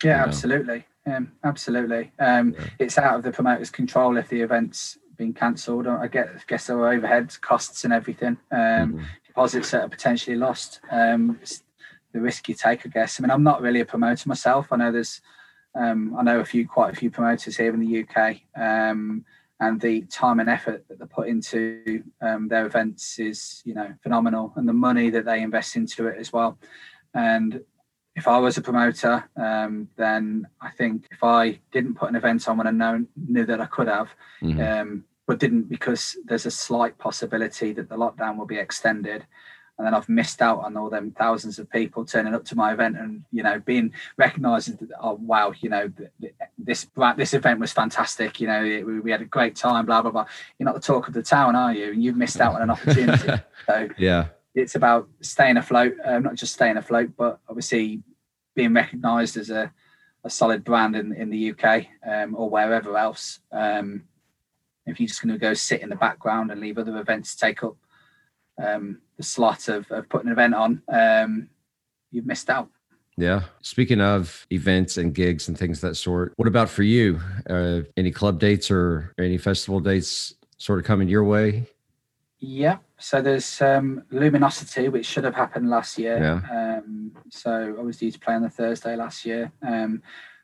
Yeah, You know? absolutely. Um, absolutely. Um, Yeah. It's out of the promoter's control if the event's been cancelled. I get, guess there are overheads, costs, and everything. Um, Mhm. Deposits that are potentially lost. Um, it's the risk you take, I guess. I mean, I'm not really a promoter myself. I know there's, um, I know a few, quite a few promoters here in the UK. Um, and the time and effort that they put into um, their events is, you know, phenomenal, and the money that they invest into it as well. And if I was a promoter, um, then I think if I didn't put an event on when I know, knew that I could have, Mhm. um, but didn't because there's a slight possibility that the lockdown will be extended, and then I've missed out on all them thousands of people turning up to my event and you know being recognised. as, Oh wow, you know th- th- this this event was fantastic. You know it, we had a great time. Blah blah blah. You're not the talk of the town, are you? And you've missed out on an opportunity. so yeah it's about staying afloat, um, not just staying afloat, but obviously being recognised as a, a solid brand in, in the UK um, or wherever else. Um, if you're just going to go sit in the background and leave other events to take up um, the slot of, of putting an event on, um, you've missed out. yeah speaking of events and gigs and things that sort what about for you uh, any club dates or any festival dates sort of coming your way Yeah. So there's um, Luminosity, which should have happened last year. Yeah. Um, so I was due to play on the Thursday last year. Um,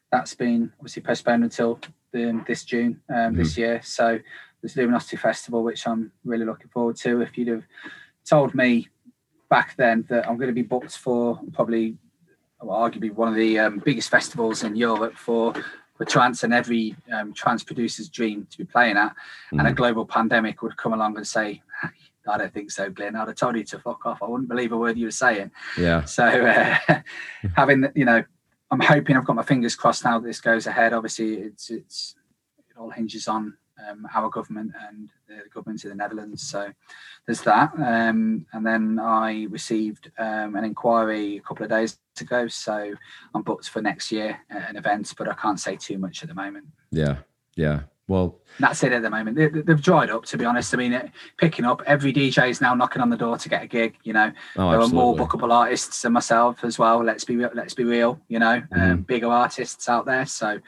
that's been obviously postponed until the, this June um, mm-hmm. this year. So there's Luminosity Festival, which I'm really looking forward to. If you'd have told me back then that I'm going to be booked for probably, well, arguably one of the um, biggest festivals in Europe for for trance and every um, trance producer's dream to be playing at, mm-hmm. and a mm-hmm. global pandemic would come along and say, I don't think so, Glenn. I'd have told you to fuck off. I wouldn't believe a word you were saying. Yeah. So uh, having, you know, I'm hoping I've got my fingers crossed now that this goes ahead. Obviously, it's it's it all hinges on um, our government and the government of the Netherlands. So there's that. Um, and then I received um, an inquiry a couple of days ago. So I'm booked for next year an event, but I can't say too much at the moment. Yeah. Yeah. Well, that's it at the moment. They, have dried up, to be honest. I mean, picking up every DJ is now knocking on the door to get a gig. You know, oh, there absolutely. are more bookable artists than myself as well. Let's be let's be real. You know, mm-hmm. um, bigger artists out there. So,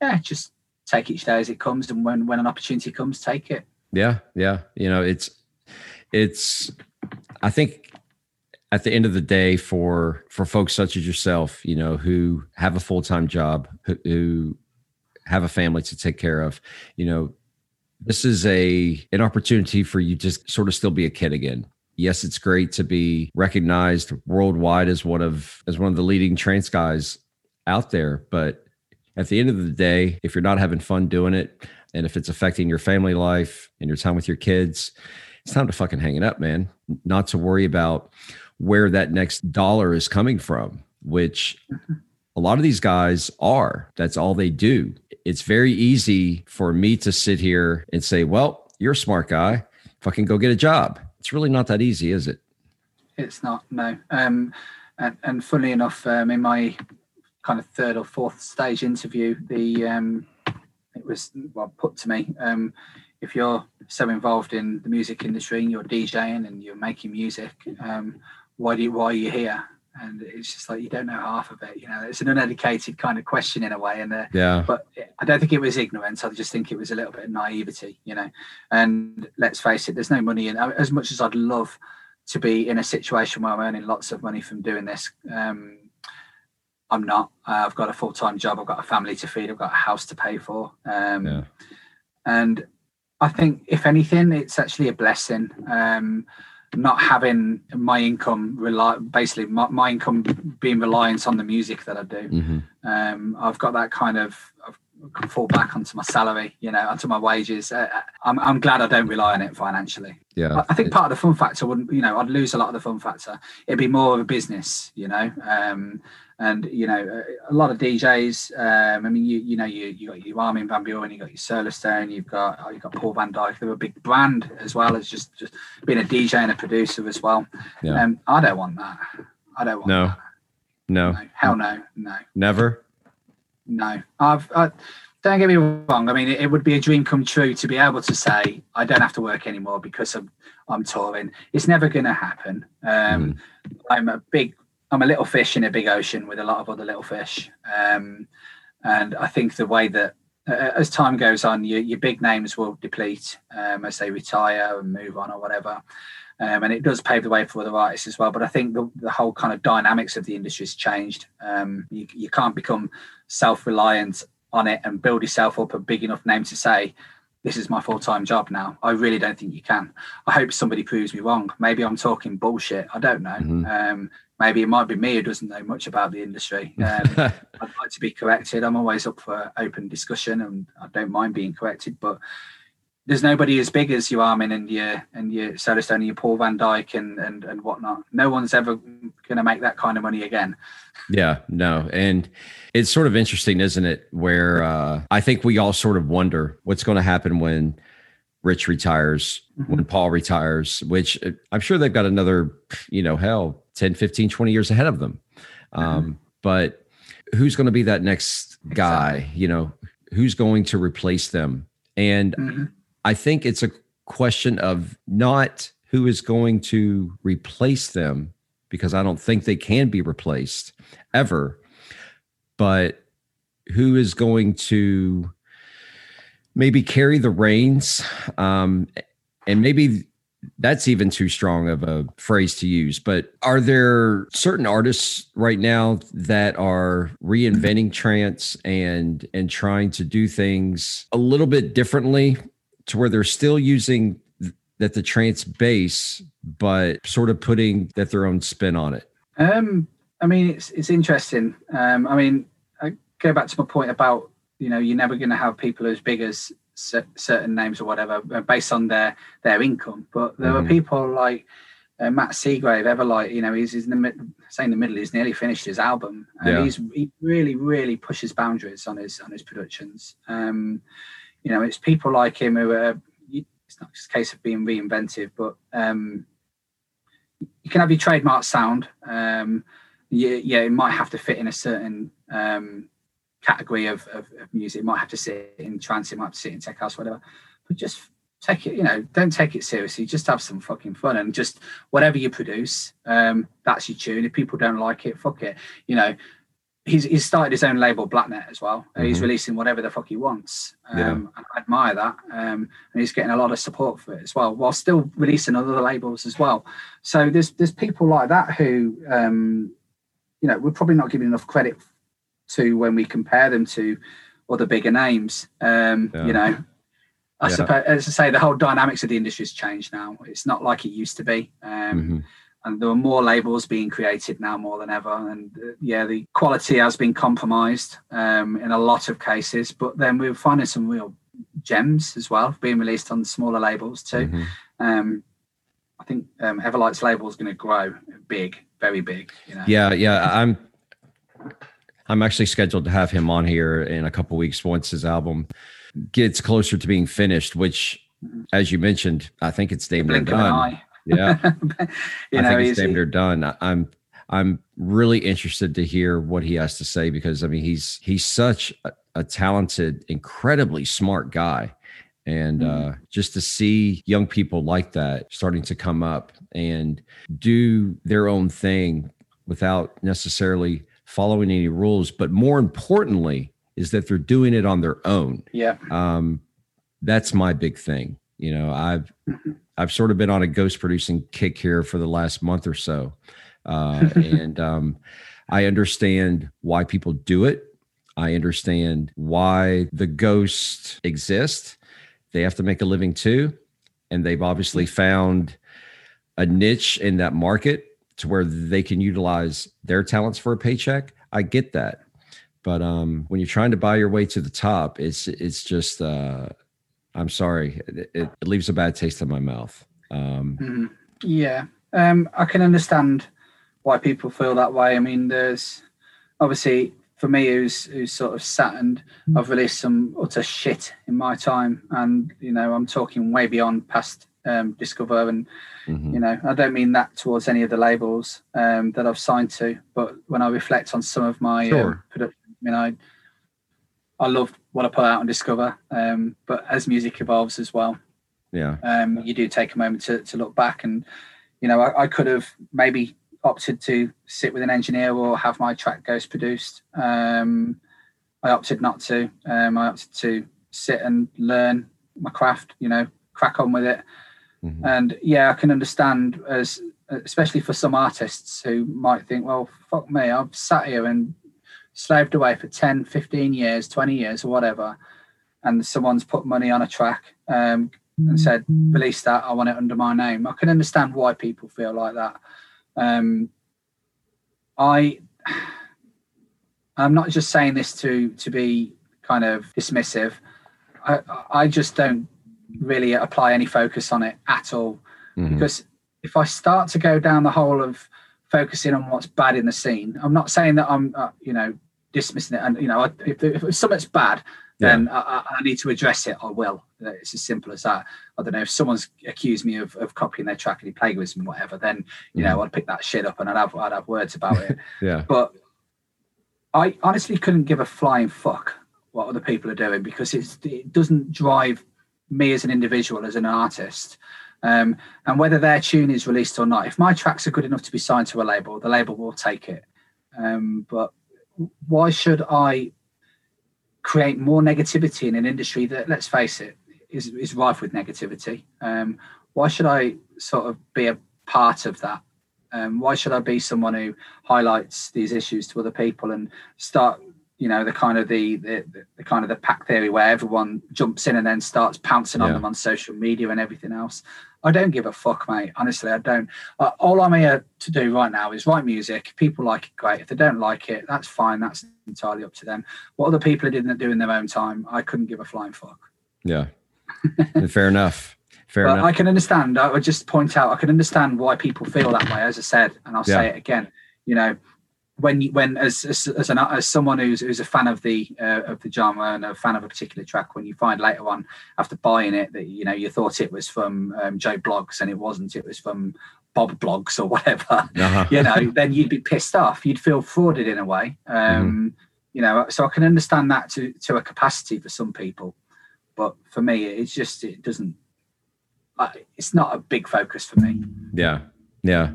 yeah, just take each day as it comes, and when when an opportunity comes, take it. Yeah, yeah. You know, it's it's. I think at the end of the day, for for folks such as yourself, you know, who have a full time job, who, who have a family to take care of you know this is a an opportunity for you to sort of still be a kid again yes it's great to be recognized worldwide as one of as one of the leading trance guys out there but at the end of the day if you're not having fun doing it and if it's affecting your family life and your time with your kids it's time to fucking hang it up man not to worry about where that next dollar is coming from which a lot of these guys are that's all they do it's very easy for me to sit here and say, well, you're a smart guy. Fucking go get a job. It's really not that easy, is it? It's not, no. Um, and, and funnily enough, um, in my kind of third or fourth stage interview, the um, it was well put to me, um, if you're so involved in the music industry and you're DJing and you're making music, um, why do you, why are you here? and it's just like you don't know half of it you know it's an uneducated kind of question in a way. And uh, yeah. but i don't think it was ignorance. I just think it was a little bit of naivety you know. And let's face it there's no money in as much as i'd love to be in a situation where i'm earning lots of money from doing this um, i'm not uh, i've got a full-time job i've got a family to feed i've got a house to pay for um, yeah. and i think if anything it's actually a blessing um, not having my income rely basically my, my, income being reliant on the music that I do. Mm-hmm. Um, I've got that kind of I've, can fall back onto my salary, you know, onto my wages. Uh, I'm, I'm glad I don't rely on it financially. Yeah, I, I think part of the fun factor wouldn't, you know, I'd lose a lot of the fun factor. It'd be more of a business, you know. Um, and you know a lot of DJs. Um, I mean, you you know you you got your Armin van Buuren, you got your Solarstone, you've got oh, you've got Paul van Dyk. They're a big brand as well as just just being a DJ and a producer as well. Yeah. Um, I don't want that. I don't want no. that. No. no. Hell no. No. Never. No. I've. I, don't get me wrong. I mean, it, it, would be a dream come true to be able to say I don't have to work anymore because I'm I'm touring. It's never going to happen. Um, mm. I'm a big I'm a little fish in a big ocean with a lot of other little fish. Um, and I think the way that uh, as time goes on, your, your big names will deplete um, as they retire and move on or whatever. Um, and it does pave the way for other artists as well. But I think the, the whole kind of dynamics of the industry has changed. Um, you, you can't become self reliant on it and build yourself up a big enough name to say, this is my full time job now. I really don't think you can. I hope somebody proves me wrong. Maybe I'm talking bullshit. I don't know. Mm-hmm. Um, maybe it might be me who doesn't know much about the industry. Um, I'd like to be corrected. I'm always up for open discussion, and I don't mind being corrected. But there's nobody as big as you, Armin, and your and your Solarstone and your Paul van Dyk and and and whatnot. No one's ever going to make that kind of money again. Yeah, no, and it's sort of interesting, isn't it? Where uh, I think we all sort of wonder what's going to happen when Rich retires, mm-hmm. when Paul retires, which uh, I'm sure they've got another, you know, hell, 10, 15, 20 years ahead of them. Mm-hmm. Um, but who's going to be that next guy? Exactly. You know, who's going to replace them? And mm-hmm. I think it's a question of not who is going to replace them, because I don't think they can be replaced ever, but who is going to maybe carry the reins um, and maybe that's even too strong of a phrase to use. But are there certain artists right now that are reinventing trance and and trying to do things a little bit differently to where they're still using that the trance base, but sort of putting that their own spin on it? Um, I mean, it's it's interesting. Um, I mean, I go back to my point about you know you're never going to have people as big as certain names or whatever uh, based on their their income. But there mm-hmm. are people like uh, Matt Seagrave, ever like you know he's, he's in the mid, saying the middle. He's nearly finished his album, and yeah. he's he really really pushes boundaries on his on his productions. Um, you know, it's people like him who are. It's not just a case of being reinventive, but um, you can have your trademark sound. Um, yeah, yeah, it might have to fit in a certain um, category of, of, of, music. It might have to sit in trance, it might have to sit in tech house, whatever. But just take it, you know, don't take it seriously. Just have some fucking fun and just whatever you produce, um, that's your tune. If people don't like it, fuck it. You know, he's he's started his own label, Blacknet, as well. Mm-hmm. He's releasing whatever the fuck he wants. Um, yeah. I admire that, um, and he's getting a lot of support for it as well, while still releasing other labels as well. So there's there's people like that who, um, you know, we're probably not giving enough credit to when we compare them to other bigger names. Um, yeah. You know, I yeah. suppose, as I say, the whole dynamics of the industry has changed now. It's not like it used to be. Um, mm-hmm. And there are more labels being created now more than ever. And uh, yeah, the quality has been compromised um, in a lot of cases. But then we're finding some real gems as well being released on smaller labels too. Mm-hmm. Um, I think um, Everlight's label is going to grow big, very big. You know? Yeah, yeah. I'm I'm actually scheduled to have him on here in a couple weeks once his album gets closer to being finished. Which, as you mentioned, I think it's done. Yeah, you I know, think it's damn near done. I'm I'm really interested to hear what he has to say because I mean he's he's such a, a talented, incredibly smart guy. And mm-hmm. uh, just to see young people like that starting to come up and do their own thing without necessarily following any rules, but more importantly, is that they're doing it on their own. Yeah. Um, that's my big thing. You know, I've mm-hmm. I've sort of been on a ghost producing kick here for the last month or so, uh, and um, I understand why people do it. I understand why the ghosts exist. They have to make a living too, and they've obviously found a niche in that market to where they can utilize their talents for a paycheck. I get that. But um, when you're trying to buy your way to the top, it's it's just uh, I'm sorry, it, it, leaves a bad taste in my mouth. Um, mm-hmm. Yeah, um, I can understand why people feel that way. I mean, there's obviously for me who's who's sort of sat and I've released some utter shit in my time, and you know I'm talking way beyond past um, Discover and Mm-hmm. You know, I don't mean that towards any of the labels um, that I've signed to, but when I reflect on some of my sure. um, production, I mean, I I love what I pull out and discover, um, but as music evolves as well, yeah, um, you do take a moment to, to look back, and you know, I, I, could have maybe opted to sit with an engineer or have my track ghost produced. Um, I opted not to. Um, I opted to sit and learn my craft. You know, crack on with it. Mm-hmm. And yeah, I can understand as especially for some artists who might think, well, fuck me, I've sat here and slaved away for 10, 15 years, 20 years or whatever. And someone's put money on a track um, and said, release that, I want it under my name. I can understand why people feel like that. Um, I, I'm not just saying this to to be kind of dismissive. I, I just don't really apply any focus on it at all. Mm-hmm. Because if I start to go down the hole of focusing on what's bad in the scene, I'm not saying that I'm, uh, you know, dismissing it. And, you know, if, if something's bad, then. I, I, need to address it. I will. It's as simple as that. I don't know if someone's accused me of, of copying their track and plagiarism and whatever, then you mm know I'd pick that shit up and I'd have I'd have words about it. yeah. But I honestly couldn't give a flying fuck what other people are doing because it's, it doesn't drive me as an individual, as an artist, um, and whether their tune is released or not. If my tracks are good enough to be signed to a label, the label will take it. Um, but why should I create more negativity in an industry that, let's face it, is, is rife with negativity? Um, why should I sort of be a part of that? Um, why should I be someone who highlights these issues to other people and start, you know, the kind of the the, the kind of the pack theory where everyone jumps in and then starts pouncing on them on social media and everything else? I don't give a fuck, mate. Honestly, I don't. Uh, all I'm here to do right now is write music. If people like it, great. If they don't like it, that's fine. That's entirely up to them. What other people are doing do in their own time, I couldn't give a flying fuck. Yeah. Fair enough. Fair but enough. I can understand. I would just point out. I can understand why people feel that way. As I said, and I'll Yeah. say it again. You know, when you, when as as, as, an, as someone who's who's a fan of the uh, of the genre and a fan of a particular track, when you find later on after buying it that you know you thought it was from um, Joe Blogs and it wasn't. It was from Bob Blogs or whatever. Uh-huh. you know, then you'd be pissed off. You'd feel frauded in a way. Um, You know, so I can understand that to to a capacity for some people, but for me, it's just it doesn't. Uh, it's not a big focus for me. Yeah. Yeah.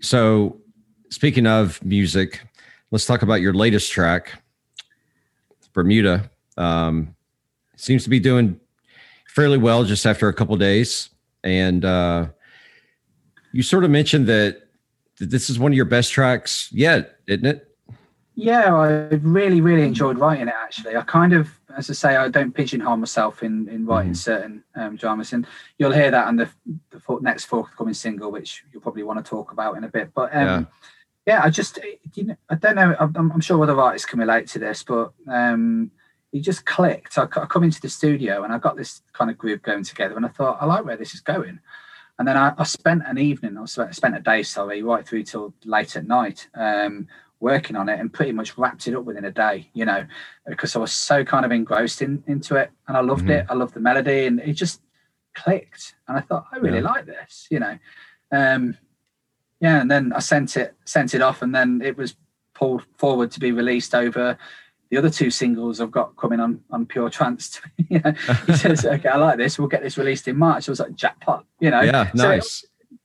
So, speaking of music, let's talk about your latest track, Bermuda. Um, seems to be doing fairly well just after a couple days. And uh, you sort of mentioned that, this is one of your best tracks yet, isn't it? Yeah, I really, really enjoyed writing it. Actually, I kind of, as I say, I don't pigeonhole myself in in writing Mhm. certain um, dramas, and you'll hear that on the, the next forthcoming single, which you'll probably want to talk about in a bit. But um, yeah. I just, you know, I don't know. I'm, I'm sure other artists can relate to this, but um, it just clicked. I come into the studio and I got this kind of groove going together, and I thought, I like where this is going. And then I, I spent an evening, I spent a day, sorry, right through till late at night, um, working on it, and pretty much wrapped it up within a day. You know, because I was so kind of engrossed in, into it, and I loved Mhm. it. I loved the melody, and it just clicked. And I thought, I really Yeah. like this. You know, um, yeah. And then I sent it sent it off, and then it was pulled forward to be released over the other two singles I've got coming on on Pure Trance. you know, he says, "Okay, I like this. We'll get this released in March." I was like, "Jackpot!" You know, Yeah. So Nice.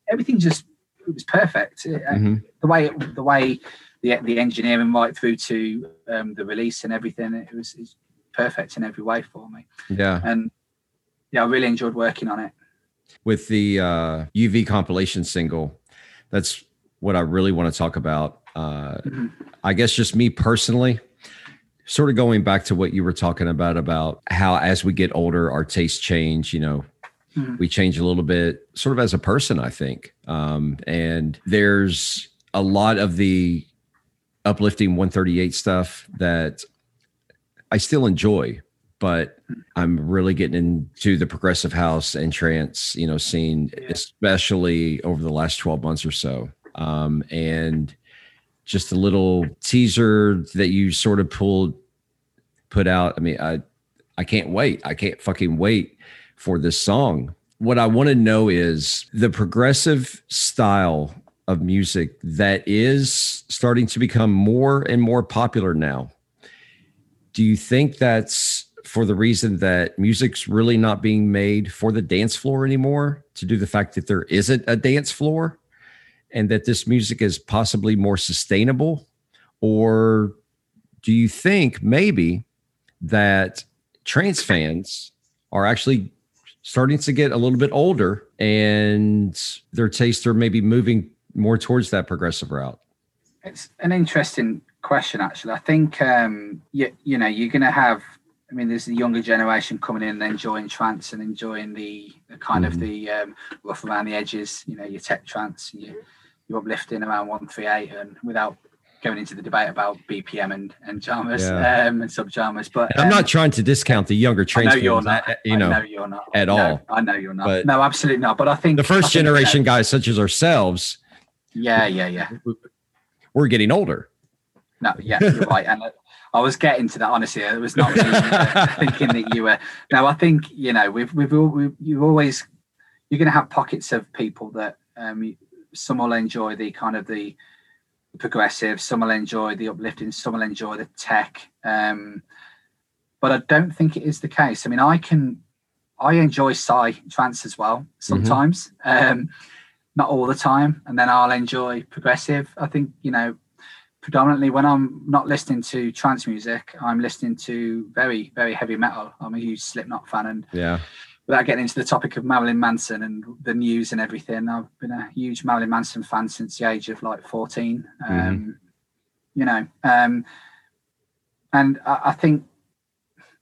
everything just it was perfect. It- Mhm. The way it, the way the the engineering right through to um, the release and everything, it was, it was perfect in every way for me. Yeah. And yeah, I really enjoyed working on it. with the uh, UV compilation single, that's what I really want to talk about. Uh, Mhm. I guess just me personally, sort of going back to what you were talking about about how as we get older, our tastes change. You know, Mhm. we change a little bit, sort of as a person. I think, um, and there's a lot of the uplifting 138 stuff that I still enjoy, but I'm really getting into the progressive house and trance, you know, scene, Yeah. especially over the last 12 months or so. Um, and just a little teaser that you sort of pulled, put out. I mean, I, I can't wait. I can't fucking wait for this song. What I want to know is the progressive style of music that is starting to become more and more popular now. Do you think that's for the reason that music's really not being made for the dance floor anymore, to do the fact that there isn't a dance floor, and that this music is possibly more sustainable? Or do you think maybe that trance fans are actually starting to get a little bit older and their tastes are maybe moving more towards that progressive route? It's an interesting question, actually. I think um, you, you know you're going to have. I mean, there's the younger generation coming in and enjoying trance and enjoying the, the kind Mhm. of the um, rough around the edges. You know, your tech trance, you you uplifting around one three eight, and without going into the debate about BPM and and genres Yeah. um, and subgenres. But And I'm um, not trying to discount the younger I trance know you're not. uh, you I know, know you're not at No, all. I know you're not. But- no, absolutely not. But I think the first think, uh, generation guys such as ourselves, Yeah, yeah, yeah. we're getting older. No, yeah, you're right. And uh, I was getting to that honestly. It was not uh, thinking that you were. No, I think you know we've we've, all, we've you've always you're going to have pockets of people that um some will enjoy the kind of the progressive, some will enjoy the uplifting, some will enjoy the tech. Um, but I don't think it is the case. I mean, I can I enjoy psy trance as well sometimes. Um, not all the time, and then I'll enjoy progressive. I think you know predominantly when I'm not listening to trance music, I'm listening to very, very heavy metal. I'm a huge Slipknot fan, and Yeah. without getting into the topic of Marilyn Manson and the news and everything, I've been a huge Marilyn Manson fan since the age of like 14. Um, Mm-hmm. You know, um, and I, I think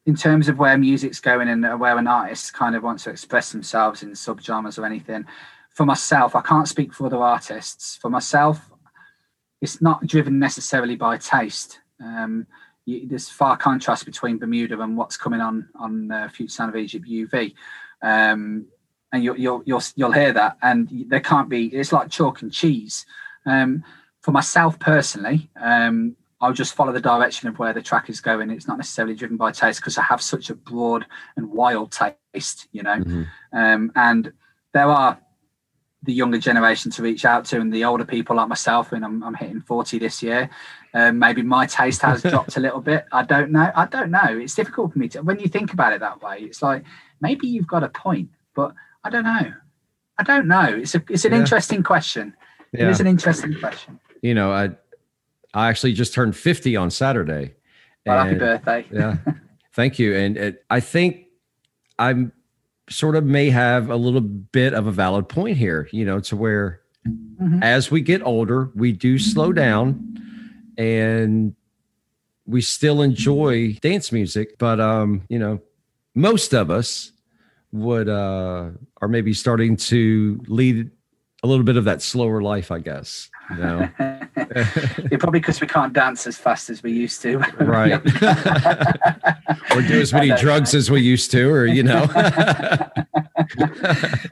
in terms of where music's going and where an artist kind of wants to express themselves in subgenres or anything, for myself, I can't speak for other artists. For myself, it's not driven necessarily by taste. Um, you, there's far contrast between Bermuda and what's coming on on uh, Future Sound of Egypt UV, um, and you'll, you'll you'll you'll hear that, and there can't be. It's like chalk and cheese. Um, for myself personally, um, I'll just follow the direction of where the track is going. It's not necessarily driven by taste because I have such a broad and wild taste, you know. Mhm. Um, and there are the younger generation to reach out to, and the older people like myself. And I'm, I'm hitting 40 this year. Um, maybe my taste has dropped a little bit. I don't know. I don't know. It's difficult for me to when you think about it that way. It's like maybe you've got a point, but I don't know. I don't know. It's a it's an Yeah. interesting question. It Yeah. is an interesting question. You know, I I actually just turned 50 on Saturday. Well, happy birthday. yeah thank you and it, i think i'm sort of may have a little bit of a valid point here you know to where Mhm. as we get older we do slow down and we still enjoy dance music but um you know most of us would uh are maybe starting to lead a little bit of that slower life i guess yeah, probably because we can't dance as fast as we used to. right. Or do as many know, drugs as we used to or you know.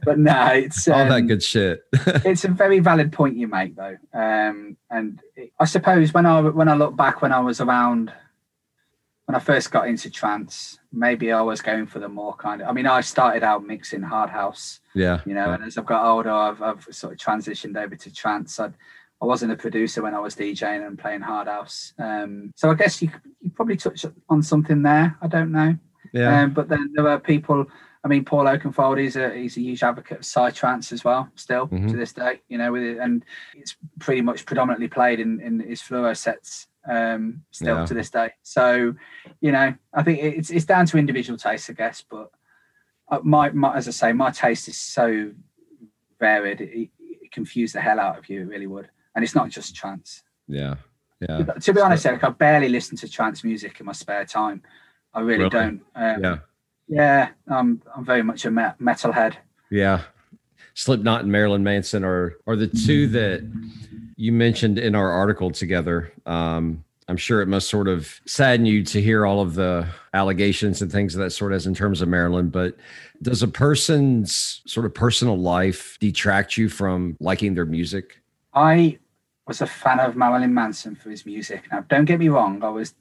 But no, it's all that um, good shit. it's a very valid point you make though. Um and it, i suppose when i when i look back when i was around when i first got into trance maybe i was going for the more kind of i mean i started out mixing hard house yeah you know and as i've got older i've, I've sort of transitioned over to trance. I I wasn't a producer when I was DJing and playing hard house. Um, so I guess you, you probably touched on something there. I don't know. yeah Um, but then there are people. I mean, Paul Oakenfold is a he's a huge advocate of psytrance as well, still Mhm. to this day. You know, with it, and it's pretty much predominantly played in in his fluoro sets um, still Yeah. to this day. So, you know, I think it's it's down to individual taste, I guess. But uh, my, my as I say, my taste is so varied. It, it confused the hell out of you. It really would. And it's not just trance. yeah yeah To be honest, Eric, I barely listen to trance music in my spare time. I really, Really? don't. Um, yeah yeah, I'm I'm very much a me- metalhead. yeah slipknot and marilyn manson are are the two that you mentioned in our article together um i'm sure it must sort of sadden you to hear all of the allegations and things of that sort as in terms of marilyn but does a person's sort of personal life detract you from liking their music I was a fan of Marilyn Manson for his music. Now, don't get me wrong, I was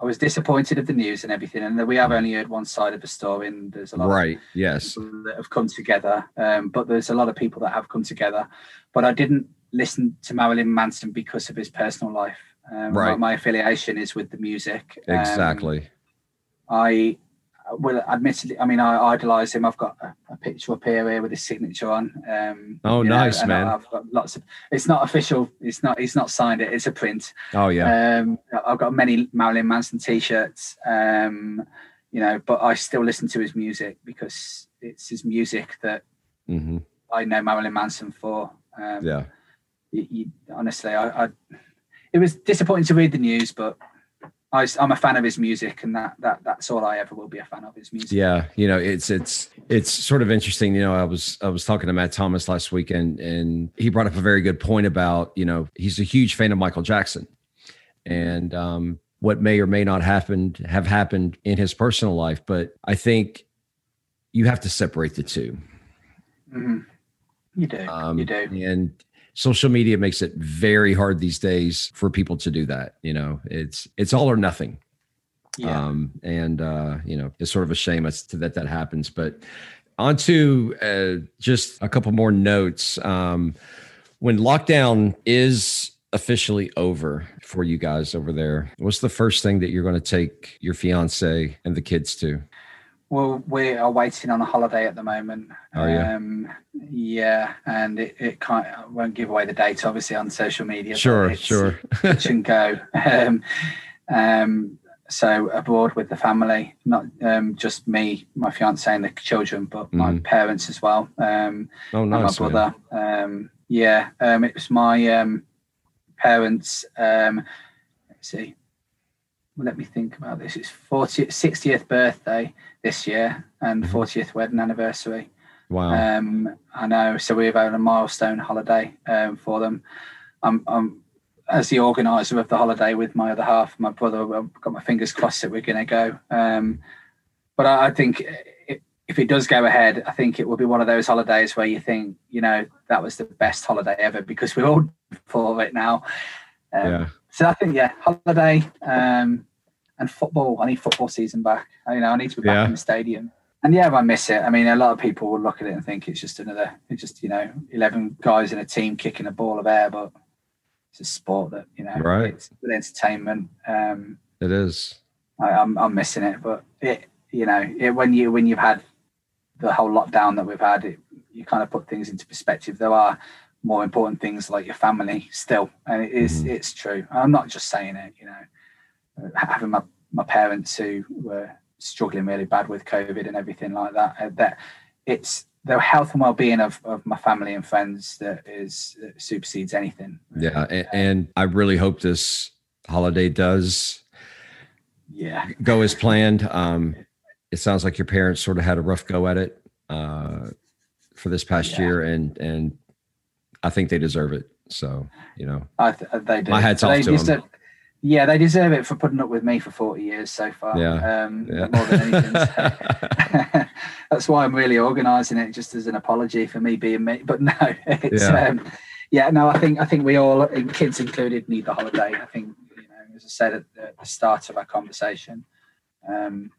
I was disappointed of the news and everything, and that we have only heard one side of the story, and there's a lot right of yes that have come together. Um, but there's a lot of people that have come together. But I didn't listen to Marilyn Manson because of his personal life. Um, Right. My, affiliation is with the music. Um, exactly I well, admittedly, I mean, I idolize him. I've got a, a picture up here, here with his signature on. Um, Oh, you know, nice, man. I've got lots of. It's not official. It's not. He's not signed it. It's a print. oh yeah Um, I've got many Marilyn Manson T-shirts. Um, you know, but I still listen to his music because it's his music that hmm I know Marilyn Manson for. Um, yeah you, you, honestly, I, I, it was disappointing to read the news, but I, am a fan of his music, and that that that's all I ever will be a fan of his music. Yeah, you know, it's it's it's sort of interesting. You know, I was I was talking to Matt Thomas last weekend, and he brought up a very good point about you know he's a huge fan of Michael Jackson, and um, what may or may not happened have happened in his personal life. But I think you have to separate the two. Mhm. You do. Um, you do. and social media makes it very hard these days for people to do that. You know, it's it's all or nothing. Yeah. Um, and uh, you know, it's sort of a shame as to that that happens. But on to uh, just a couple more notes. Um, when lockdown is officially over for you guys over there, what's the first thing that you're going to take your fiance and the kids to? Well, we are waiting on a holiday at the moment. Are you? Um, yeah, and it, it can't I won't give away the date, obviously, on social media. Sure, sure. touch and go. Um, um, so abroad with the family, not um, just me, my fiance, and the children, but my Mhm. parents as well. Um, Oh, and nice. my brother. Um, yeah, um, it was my um, parents. Um, let's see. Let me think about this. It's 40th, 60th birthday this year and Mhm. 40th wedding anniversary. Wow. Um, I know. So we've had a milestone holiday um, for them. I'm, I'm as the organizer of the holiday with my other half, my brother. I've got my fingers crossed that we're going to go. Um, but I, I think if it does go ahead, I think it will be one of those holidays where you think, you know, that was the best holiday ever because we're all for it now. Um, yeah. So I think, yeah, holiday um, and football. I need football season back. You know, I need to be back Yeah. in the stadium. And yeah, I miss it. I mean, a lot of people will look at it and think it's just another, it's just you know, eleven guys in a team kicking a ball of air, but it's a sport that you know, Right. It's entertainment. Um, It is. I, I'm I'm missing it, but it, you know, it, when you when you've had the whole lockdown that we've had, it, you kind of put things into perspective. There are more important things like your family still, and it is- Mhm. it's true. I'm not just saying it, you know, having my my parents who were struggling really bad with COVID and everything like that. uh, That it's the health and well-being of, of my family and friends that is that supersedes anything. Yeah. And, and I really hope this holiday does Yeah, go as planned. Um, it sounds like your parents sort of had a rough go at it uh, for this past Yeah. year, and and I think they deserve it. So you know, I th- they do. My hat's they off to 'em. deserve, Yeah, they deserve it for putting up with me for 40 years so far. Yeah, Um, yeah. More than anything. So That's why I'm really organising it, just as an apology for me being me. But no, it's Yeah. yeah. Um, yeah, no, I think I think we all, kids included, need the holiday. I think you know, as I said at the, the start of our conversation. Um,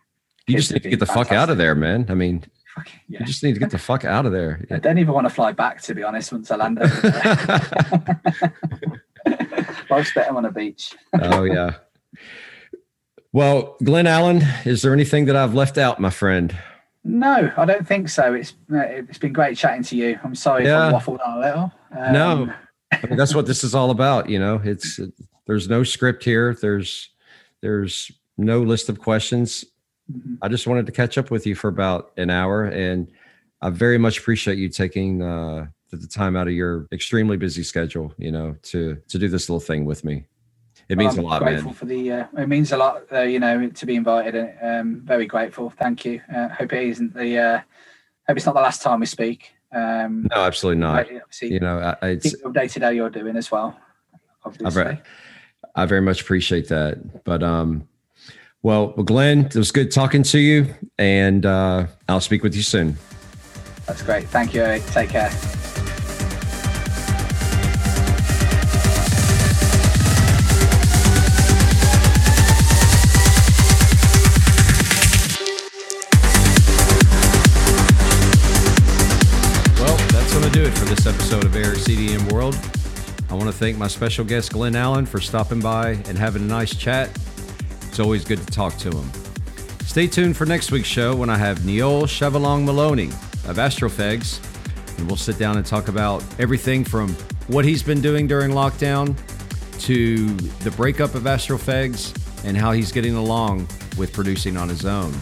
you just need to get the fuck out of there, man. I mean, fuck, you just need to get the fuck out of there. I don't even want to fly back, to be honest, once I land over there. Life's better on a beach. oh yeah. Well, Glenn Allen, is there anything that I've left out, my friend? No, I don't think so. It's uh, it's been great chatting to you. I'm sorry Yeah. if I waffled on a little. Um, No. I mean, that's what this is all about. You know, it's there's no script here. There's there's no list of questions. mhm. I just wanted to catch up with you for about an hour, and I very much appreciate you taking uh, the, the time out of your extremely busy schedule. You know, to to do this little thing with me. It means I'm a lot, grateful man. for the. Uh, it means a lot, uh, you know, to be invited. and Um, very grateful. Thank you. Uh, hope it isn't the. Uh, hope it's not the last time we speak. Um, No, absolutely not. You know, I, it's updated how you're doing as well. Obviously. I very much appreciate that. But um, well, well, Glenn, it was good talking to you, and uh, I'll speak with you soon. That's great. Thank you. Eric. Take care. CDM World. I want to thank my special guest, Glenn Allen, for stopping by and having a nice chat. It's always good to talk to him. Stay tuned for next week's show when I have Neil Chevalong Maloney of Astrofegs, and we'll sit down and talk about everything from what he's been doing during lockdown to the breakup of Astrofegs and how he's getting along with producing on his own.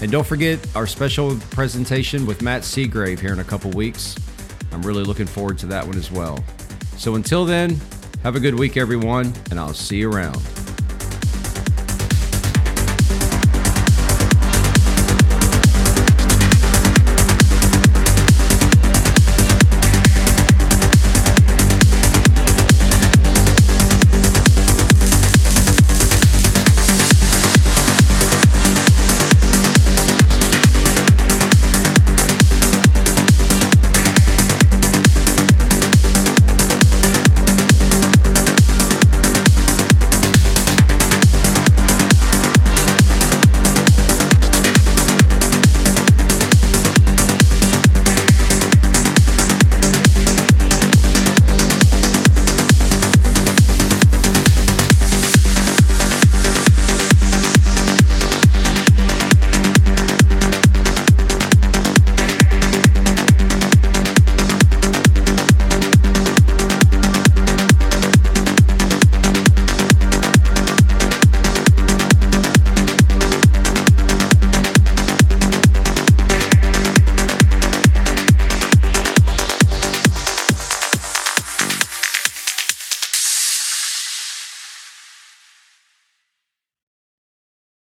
And don't forget our special presentation with Matt Seagrave here in a couple weeks. I'm really looking forward to that one as well. So until then, have a good week, everyone, and I'll see you around.